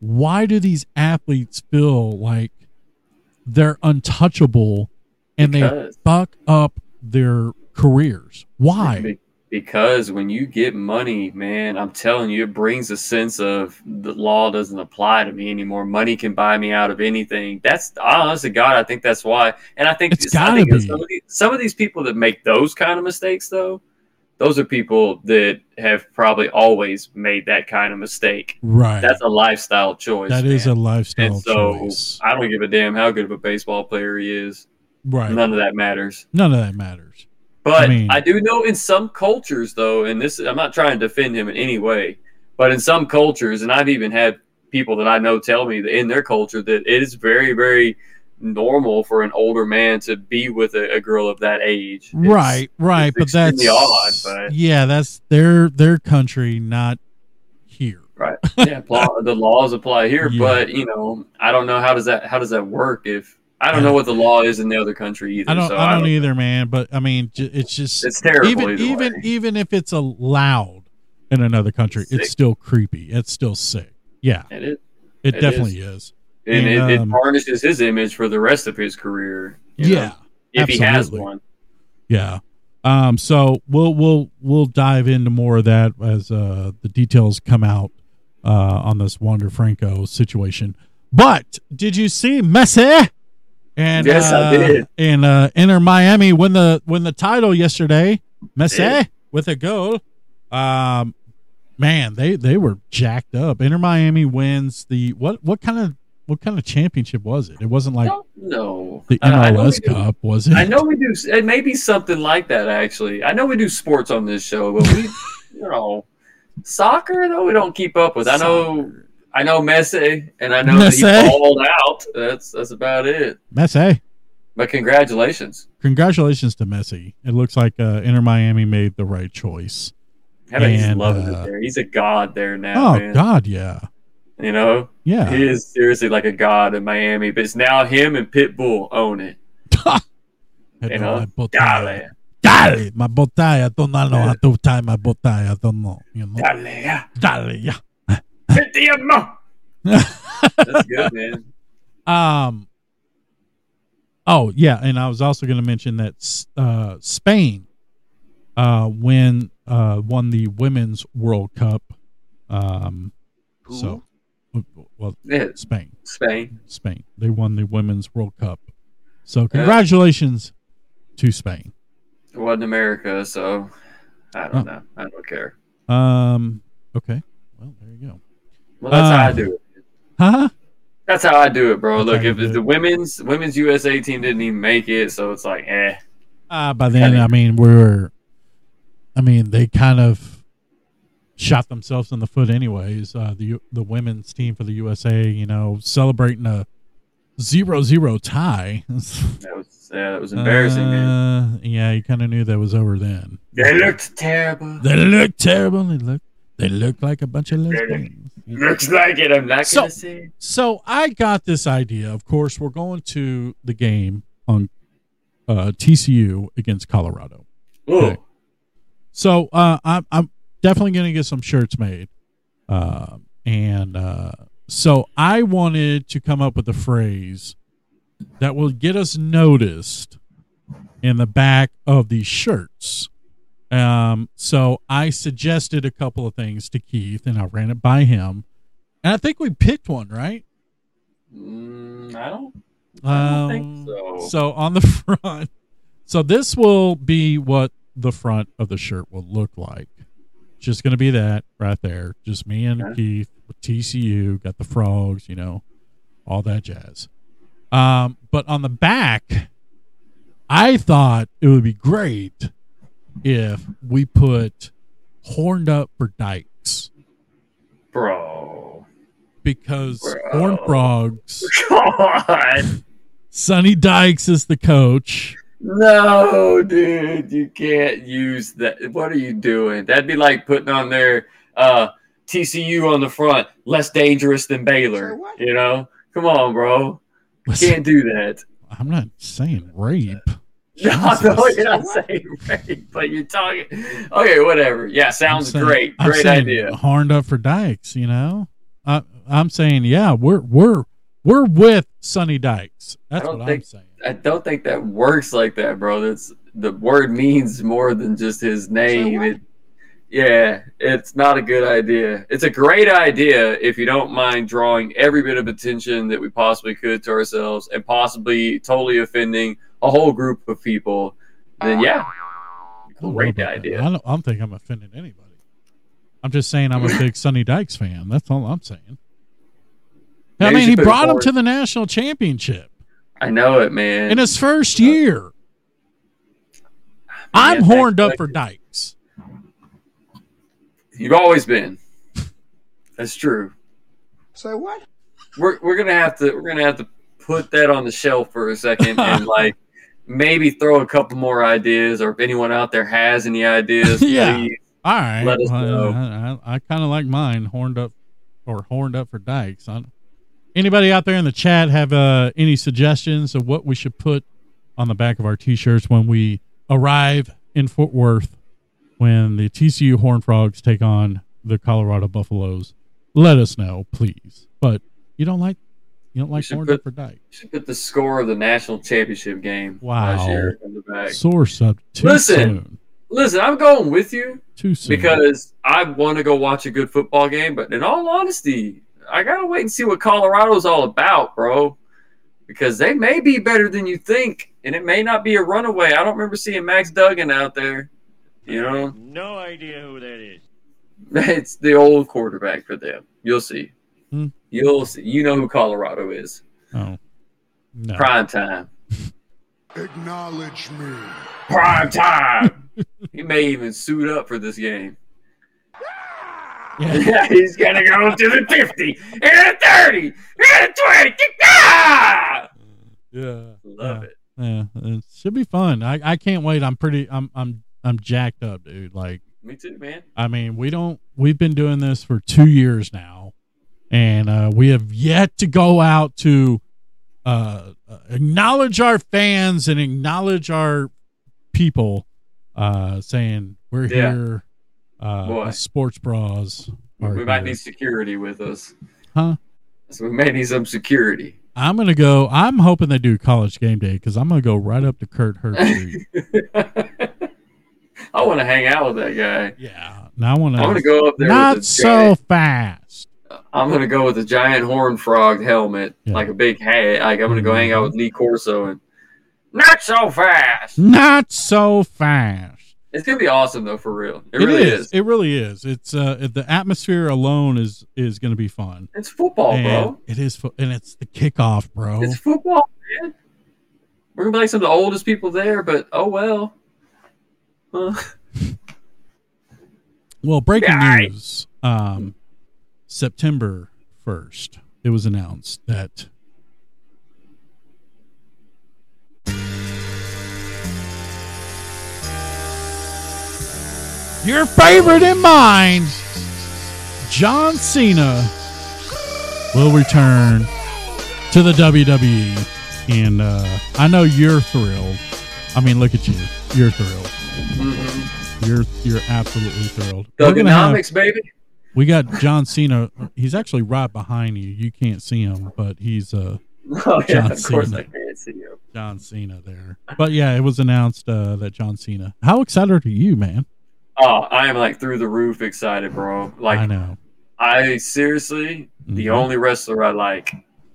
Why do these athletes feel like they're untouchable and they fuck up their careers? Why? Because when you get money, man, I'm telling you, it brings a sense of the law doesn't apply to me anymore. Money can buy me out of anything. That's honestly, God, I think that's why. And I think It's I gotta think be. Some, of these, some of these people that make those kind of mistakes, though, those are people that have probably always made that kind of mistake. Right. That's a lifestyle choice. That is a man. lifestyle And so choice. I don't give a damn how good of a baseball player he is. Right. None of that matters. None of that matters. But I I, do know in some cultures, though, and this I'm not trying to defend him in any way, but in some cultures, and I've even had people that I know tell me that in their culture that it is very, very normal for an older man to be with a, a girl of that age. It's- right, right. But that's odd, but yeah, that's their their country, not here. right. Yeah, the laws apply here, Yeah. but you know, I don't know how does that how does that work if I don't know what the law is in the other country either. I don't. so I don't either, man. But I mean, it's just It's terrible Even even way. even if it's allowed in another country, Sick. it's still creepy. It's still sick. Yeah, It is. it, It definitely is. And, And, it, um, it tarnishes his image for the rest of his career. you know, Yeah, if he has one. Yeah. Um. So we'll we'll we'll dive into more of that as uh the details come out uh on this Wander Franco situation. But did you see Messi? And Yes, I uh, did. And uh, Inter Miami win the win the title yesterday. Messi Did. with a goal. Um, man, they they were jacked up. Inter Miami wins the what what kind of what kind of championship was it? It wasn't like No, the I- I know MLS we do- Cup, was it? I know we do. It may be something like that. Actually, I know we do sports on this show, but we, you know, soccer though we don't keep up with. I know, I know Messi, and I know that he balled out. That's that's about it. Messi. But congratulations. Congratulations to Messi. It looks like uh, Inter Miami made the right choice. Bet he's loving uh, it there. He's a god there now, oh man. God, yeah, You know, yeah. he is seriously like a god in Miami. But it's now him and Pitbull own it. Hit You my know, botella. dale, Dale, my botella. Don't know how to tie my botella. I don't know. You know, dale, yeah. dale, yeah. Metiamo. That's good, man. Um. Oh yeah, and I was also going to mention that uh, Spain, uh, when uh, won the women's World Cup. Um. So, well, Yeah, Spain. Spain. Spain. They won the Women's World Cup. So congratulations to Spain. It wasn't America, so I don't Oh. know. I don't care. Um. Okay. Well, there you go. Well, that's how I do it. Huh? That's how I do it, bro. That's Look, if the women's women's USA team didn't even make it, so it's like, eh. Uh, by then, I mean we're, I mean they kind of shot themselves in the foot, anyways. Uh, the the women's team for the USA, you know, celebrating a zero-zero tie. That was yeah, that was embarrassing, man. Uh, yeah, you kind of knew that was over then. They looked terrible. They looked terrible. They look. They look like a bunch of lesbians. Looks like it. I'm not So- gonna say. So I got this idea. Of course, we're going to the game on uh, TCU against Colorado. Oh, Okay. So uh, I'm I'm definitely going to get some shirts made, uh, and uh, so I wanted to come up with a phrase that will get us noticed in the back of these shirts. Um, so I suggested a couple of things to Keith, and I ran it by him, and I think we picked one, right? Mm, I don't. I don't Um, think so. So on the front, so this will be what the front of the shirt will look like. Just going to be that right there. Just me and Okay. Keith with TCU, got the frogs, you know, all that jazz. Um, but on the back, I thought it would be great if we put horned up for dykes bro. because Bro. horned frogs, God. Sonny Dykes is the coach. No, dude, you can't use that. What are you doing? That'd be like putting on their uh, TCU on the front, less dangerous than Baylor. You know, come on, bro. Can't do that. I'm not saying rape. No, no, Jesus. you're not saying rape, but you're talking. Okay, whatever. Yeah, sounds saying- great. I'm Great saying idea. Horned up for Dykes, you know. I, I'm saying, yeah, we're we're we're with Sonny Dykes. That's what think- I'm saying. I don't think that works like that, bro. That's the word means more than just his name. It, yeah, it's not a good idea. It's a great idea if you don't mind drawing every bit of attention that we possibly could to ourselves and possibly totally offending a whole group of people. Then yeah, I don't know great idea. I don't, I don't think I'm offending anybody. I'm just saying I'm a big Sonny Dykes fan. That's all I'm saying. I Maybe mean, he should put it brought him to the national championship I know it, man. in his first year. I'm Yeah, horned up for Dykes. You've always been. That's true. Say what? we're we're gonna have to we're gonna have to put that on the shelf for a second and like maybe throw a couple more ideas or if anyone out there has any ideas Yeah. please All right. Let us Well, know. I, I, I kind of like mine horned up or horned up for Dykes. I, anybody out there in the chat have uh, any suggestions of what we should put on the back of our t-shirts when we arrive in Fort Worth when the TCU Horned Frogs take on the Colorado Buffaloes? Let us know, please. But you don't like you don't like should horned put- up for Dykes. should put the score of the national championship game Wow. year on the back Source up too Listen. soon. listen i'm going with you Too soon. because i want to go watch a good football game but in all honesty i gotta wait and see what colorado's all about bro because they may be better than you think and it may not be a runaway i don't remember seeing max duggan out there you know No idea who that is. It's the old quarterback for them. You'll see. Hmm. You'll see. You know who Colorado is. oh. No. Prime time. Acknowledge me. Prime time. he may even suit up for this game. Yeah. He's gonna go to the fifty and the thirty and the twenty. Ah! Yeah. Love yeah. it. Yeah, it should be fun. I, I can't wait. I'm pretty. I'm I'm I'm jacked up, dude. Like, Me too, man. I mean, we don't. We've been doing this for two years now, and uh, we have yet to go out to uh, uh, acknowledge our fans and acknowledge our people, uh, saying we're Yeah. here. Uh, sports bras. We might need security with us. Huh? So we may need some security. I'm gonna go. I'm hoping they do college game day because I'm gonna go right up to Kirk Herbstreit. I want to hang out with that guy. yeah. Now I want to. I'm gonna go up there. Not so giant- fast. I'm gonna go with a giant horn frog helmet, Yeah. like a big hat. Like I'm gonna go hang out with Lee Corso and not so fast. Not so fast. It's gonna be awesome though, for real. It, It really is. is. It really is. It's uh the atmosphere alone is is going to be fun. It's football, and bro. It is, fu- and it's the kickoff, bro. It's football, man. We're gonna be like some of the oldest people there, but oh well. Uh, Well, breaking news. Um, September first, it was announced that your favorite and mine, John Cena, will return to the WWE, and uh, I know you're thrilled. I mean, look at you, you're thrilled. mhm. You're you're absolutely thrilled. Thuganomics, baby. we got John Cena. He's actually right behind you. You can't see him, but he's uh Oh yeah, John of course Cena. I can't see you. John Cena there. But yeah, it was announced uh, that John Cena. How excited are you, man? Oh, I am like through the roof excited, bro. Like I know. I seriously, the Mhm. only wrestler I like,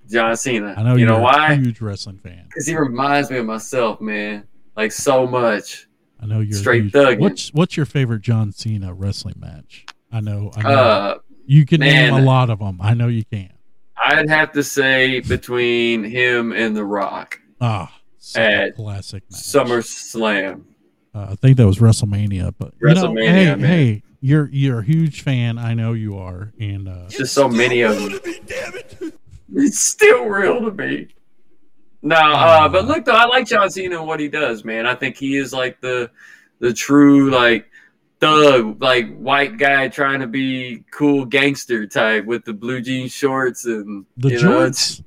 John Cena. I know you you're know why? a huge wrestling fan. Because he reminds me of myself, man. Like so much. I know you're Straight thugging. What's what's your favorite John Cena wrestling match? I know. I know. Uh, you can name a lot of them. I know you can. I'd have to say between him and The Rock, Ah, At classic match. SummerSlam. Uh, I think that was WrestleMania, but you know, WrestleMania, hey, man. hey, you're you're a huge fan. I know you are, and uh, Just so many of them. Damn it, It's still real to me. No, uh, but look though, I like John Cena and what he does, man. I think he is like the the true like thug, like white guy trying to be cool gangster type with the blue jean shorts and The you know, it's-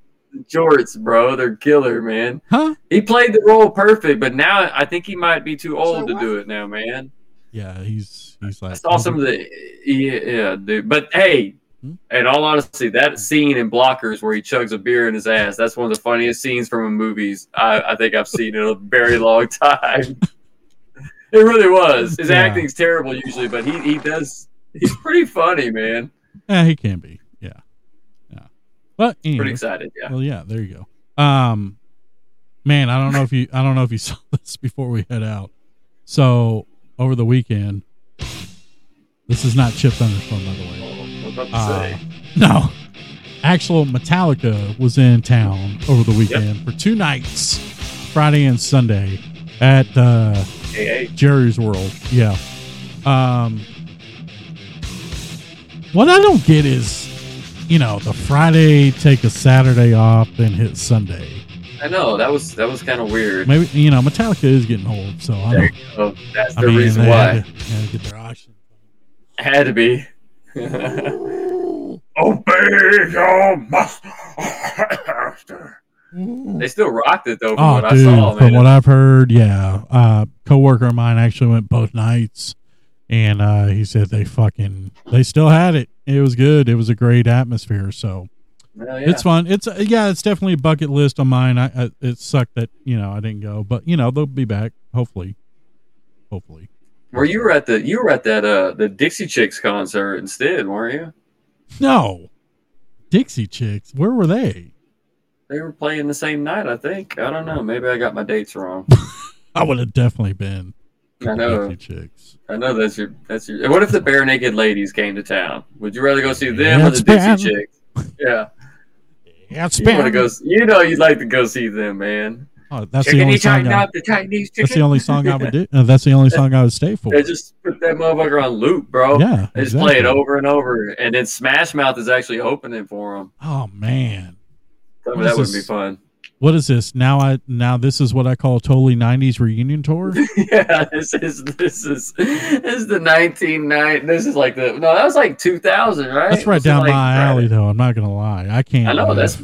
jorts. jorts, bro. They're killer, man. Huh? He played the role perfect, but now I think he might be too old So to what? do it now, man. Yeah, he's he's like I saw some of the yeah, yeah, dude. But hey, Hmm? in all honesty, that scene in Blockers where he chugs a beer in his ass, that's one of the funniest scenes from a movies I, I think I've seen in a very long time. it really was. His Yeah. acting's terrible usually, but he, he does he's pretty funny, man. Yeah, he can be. Yeah. Yeah. But anyway, Pretty excited, yeah. Well, yeah, there you go. Um, man, I don't know if you, I don't know if you saw this before we head out. So over the weekend, this is not Chip Thunderstorm, by the way. I was about to Uh, no, actual Metallica was in town over the weekend for two nights, Friday and Sunday, at uh. Jerry's World. Yeah. Um, what I don't get is, you know, the Friday take a Saturday off, then hit Sunday. I know that was that was kind of weird. Maybe you know Metallica is getting old, so I There don't. you go. That's I the mean, reason they why. Had to, had to get their auction. Had to be. Obey your master. they still rocked it though, from Oh, what dude, I saw, from man. what I've heard, yeah. Uh, coworker of mine actually went both nights, and uh, he said they fucking they still had it. It was good. It was a great atmosphere. So yeah. it's fun. It's uh, yeah, it's definitely a bucket list on mine. I, I it sucked that you know I didn't go, but you know they'll be back hopefully. Hopefully, Where you were at the you were at that uh the Dixie Chicks concert instead, weren't you? no. Dixie Chicks, where were they? They were playing the same night, I think. I don't know. Maybe I got my dates wrong. I would have definitely been. I know. Chicks. I know that's your that's your. What if the Barenaked Ladies came to town? Would you rather go see them Yeah, or the it's Dixie. Chicks? Yeah, Yeah, it's you want to been. go? You know, you'd like to go see them, man. Oh, that's the only song. I, the Chinese chicken. that's the only song I would do. Uh, that's the only song I would stay for. They just put that motherfucker on loop, bro. Yeah, They just play it over and over, and then Smash Mouth is actually opening for them. Oh man. that would be fun. What is this? Now I now this is what I call a totally '90s reunion tour. yeah, this is this is this is the 1990. This is like the no, that was like 2000, right? That's right down like- my alley, though. I'm not gonna lie. I can't. I know live. that's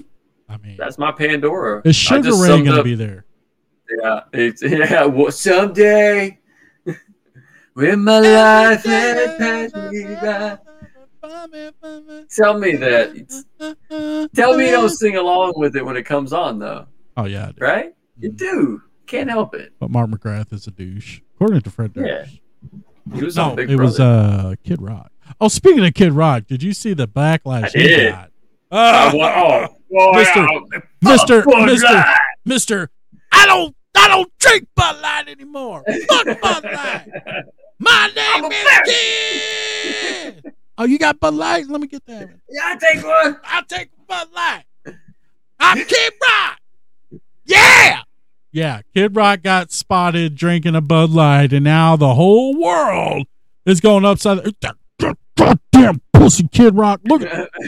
I mean, that's my Pandora. is Sugar Ray summed gonna up- be there? Yeah, it's, yeah. Well, someday, when my life and has passed me by, tell me that. Tell me you don't sing along with it when it comes on, though. Oh yeah. Right? You Mm. do. Can't help it. but Mark McGrath is a douche, according to Fred Yeah. Durst. He was No, it Brother. was uh Kid Rock. Oh, speaking of Kid Rock, did you see the backlash I he did. got? I Ah, wa- oh, Mister- oh, Mister, Mister, Light. Mister, I don't, I don't drink Bud Light anymore. Fuck Bud Light. My name is. Kid. Oh, you got Bud Light? Let me get that. Yeah, I take one. I'll take Bud Light. I'm Kid Rock. Yeah. Yeah, Kid Rock got spotted drinking a Bud Light, and now the whole world is going upside. That, that goddamn pussy Kid Rock. Look,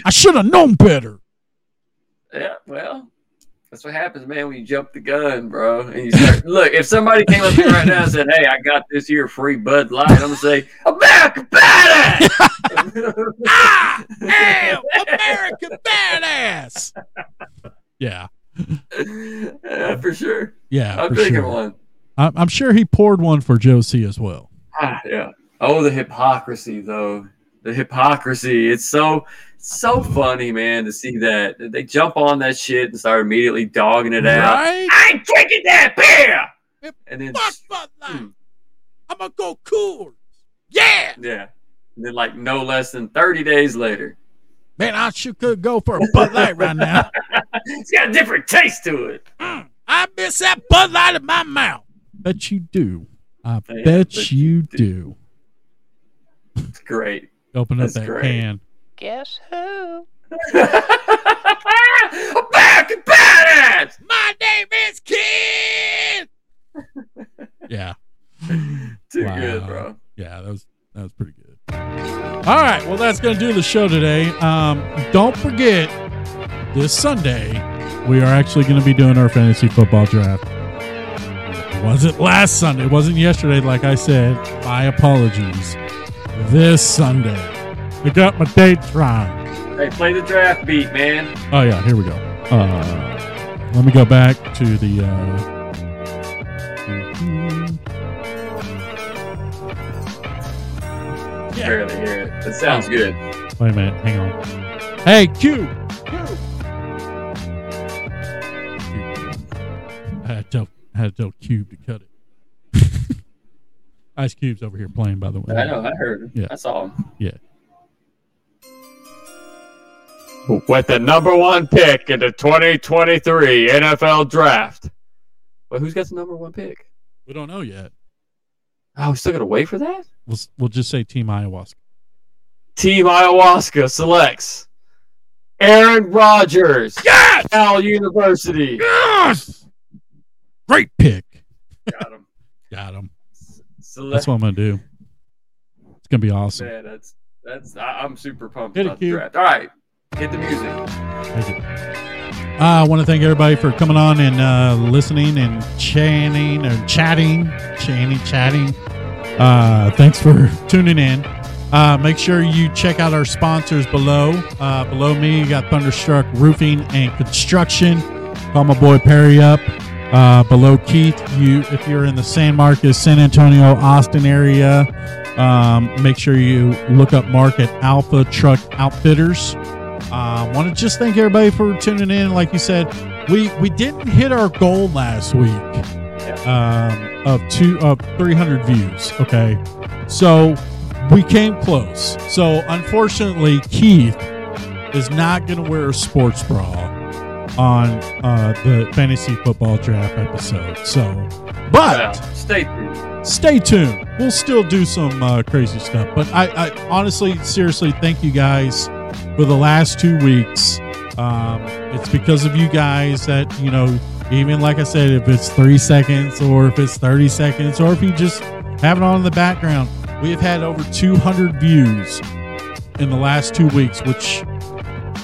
I should have known better. Yeah, well, that's what happens, man, when you jump the gun, bro. And you start, look, if somebody came up here right now and said, "Hey, I got this here free Bud Light," I'm gonna say, "America badass." Ah, damn, American badass. Yeah, yeah, for sure. yeah, I'm drinking sure. one. I'm, I'm sure he poured one for Josie as well. Ah, yeah. Oh, the hypocrisy, though. The hypocrisy. It's so so funny, man, to see that they jump on that shit and start immediately dogging it out. I ain't drinking that beer. And then, Fuck Bud Light. Hmm. I'm gonna go Coors. Yeah, yeah, and then like no less than thirty days later, man, I sure could go for a Bud Light right now. it's got a different taste to it. Mm, I miss that Bud Light in my mouth. Bet you do. I Yeah, bet bet you you do. It's great. Open up That's that great. can. Guess who? American badass. My name is Kid. yeah, Too Wow. good, bro. yeah, that was that was pretty good. All right, well, that's gonna do the show today. Um, don't forget this Sunday we are actually going to be doing our fantasy football draft. It wasn't last Sunday. It wasn't yesterday, like I said. My apologies. This Sunday. I got my dates wrong. Hey, play the draft beat, man. Oh yeah, here we go. Uh, let me go back to the. Uh, Barely hear it. That sounds good. wait a minute, hang on. Hey, Q. I had to tell, I had to tell Cube to cut it. Ice Cube's over here playing, by the way. I know. I heard. Yeah. I saw him. Yeah. With the number one pick in the 2023 NFL Draft. Well, who's got the number one pick? We don't know yet. Oh, we still got to wait for that? We'll we'll just say Team Ayahuasca. Team Ayahuasca selects Aaron Rodgers. Yes! Cal University. Yes! Great pick. Got him. Got him. That's what I'm gonna do. It's gonna be awesome. Yeah, that's that's. I, I'm super pumped Hit about the draft. All right, hit the music. Uh, I want to thank everybody for coming on and uh, listening and chatting or chatting, chanting, chatting. Uh, thanks for tuning in. Uh, make sure you check out our sponsors below. Uh, below me, you got Thunderstruck Roofing and Construction. Call my boy Perry up. Uh, below Keith, you if you're in the San Marcos, San Antonio, Austin area, um, make sure you look up Mark at Alpha Truck Outfitters. I uh, want to just thank everybody for tuning in. Like you said, we we didn't hit our goal last week um, of two of 300 views. Okay, so we came close. So unfortunately, Keith is not going to wear a sports bra on uh, the fantasy football draft episode. So, but Well, stay tuned. stay tuned. We'll still do some uh, crazy stuff. But I, I honestly, seriously, thank you guys for the last two weeks. Um, it's because of you guys that, you know, even like I said, if it's three seconds or if it's 30 seconds or if you just have it on in the background, we have had over 200 views in the last two weeks, which,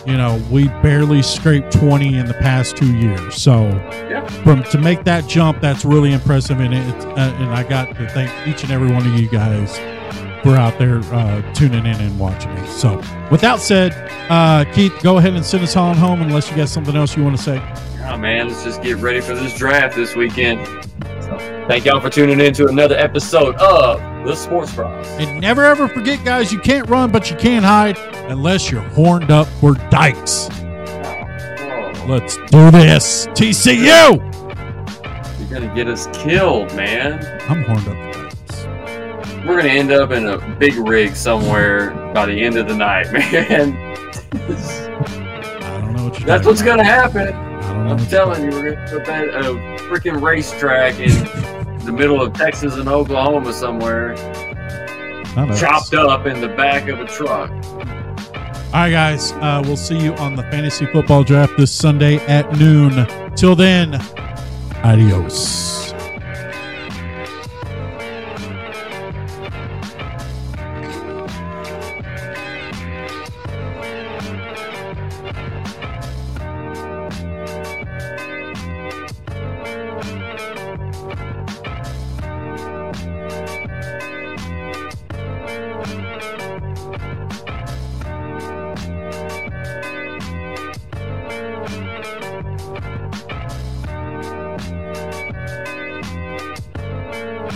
you know, we barely scraped 20 in the past two years. So, Yeah. from to make that jump, that's really impressive, and it, uh, and I got to thank each and every one of you guys for out there uh, tuning in and watching me. So, with that said, uh, Keith, go ahead and send us on home unless you got something else you want to say. Oh man, let's just get ready for this draft this weekend. So, thank y'all for tuning in to another episode of the Sports Bras. And never ever forget, guys, you can't run, but you can't hide unless you're horned up for dikes. Let's do this, TCU. You're gonna get us killed, man. I'm horned up for dikes. We're gonna end up in a big rig somewhere by the end of the night, man. I don't know what you're That's what's about. gonna happen. I don't know I'm telling you, we're gonna put that a freaking racetrack in the middle of Texas and Oklahoma somewhere, chopped up in the back of a truck. All right, guys. Uh, we'll see you on the fantasy football draft this Sunday at noon. Till then, adios.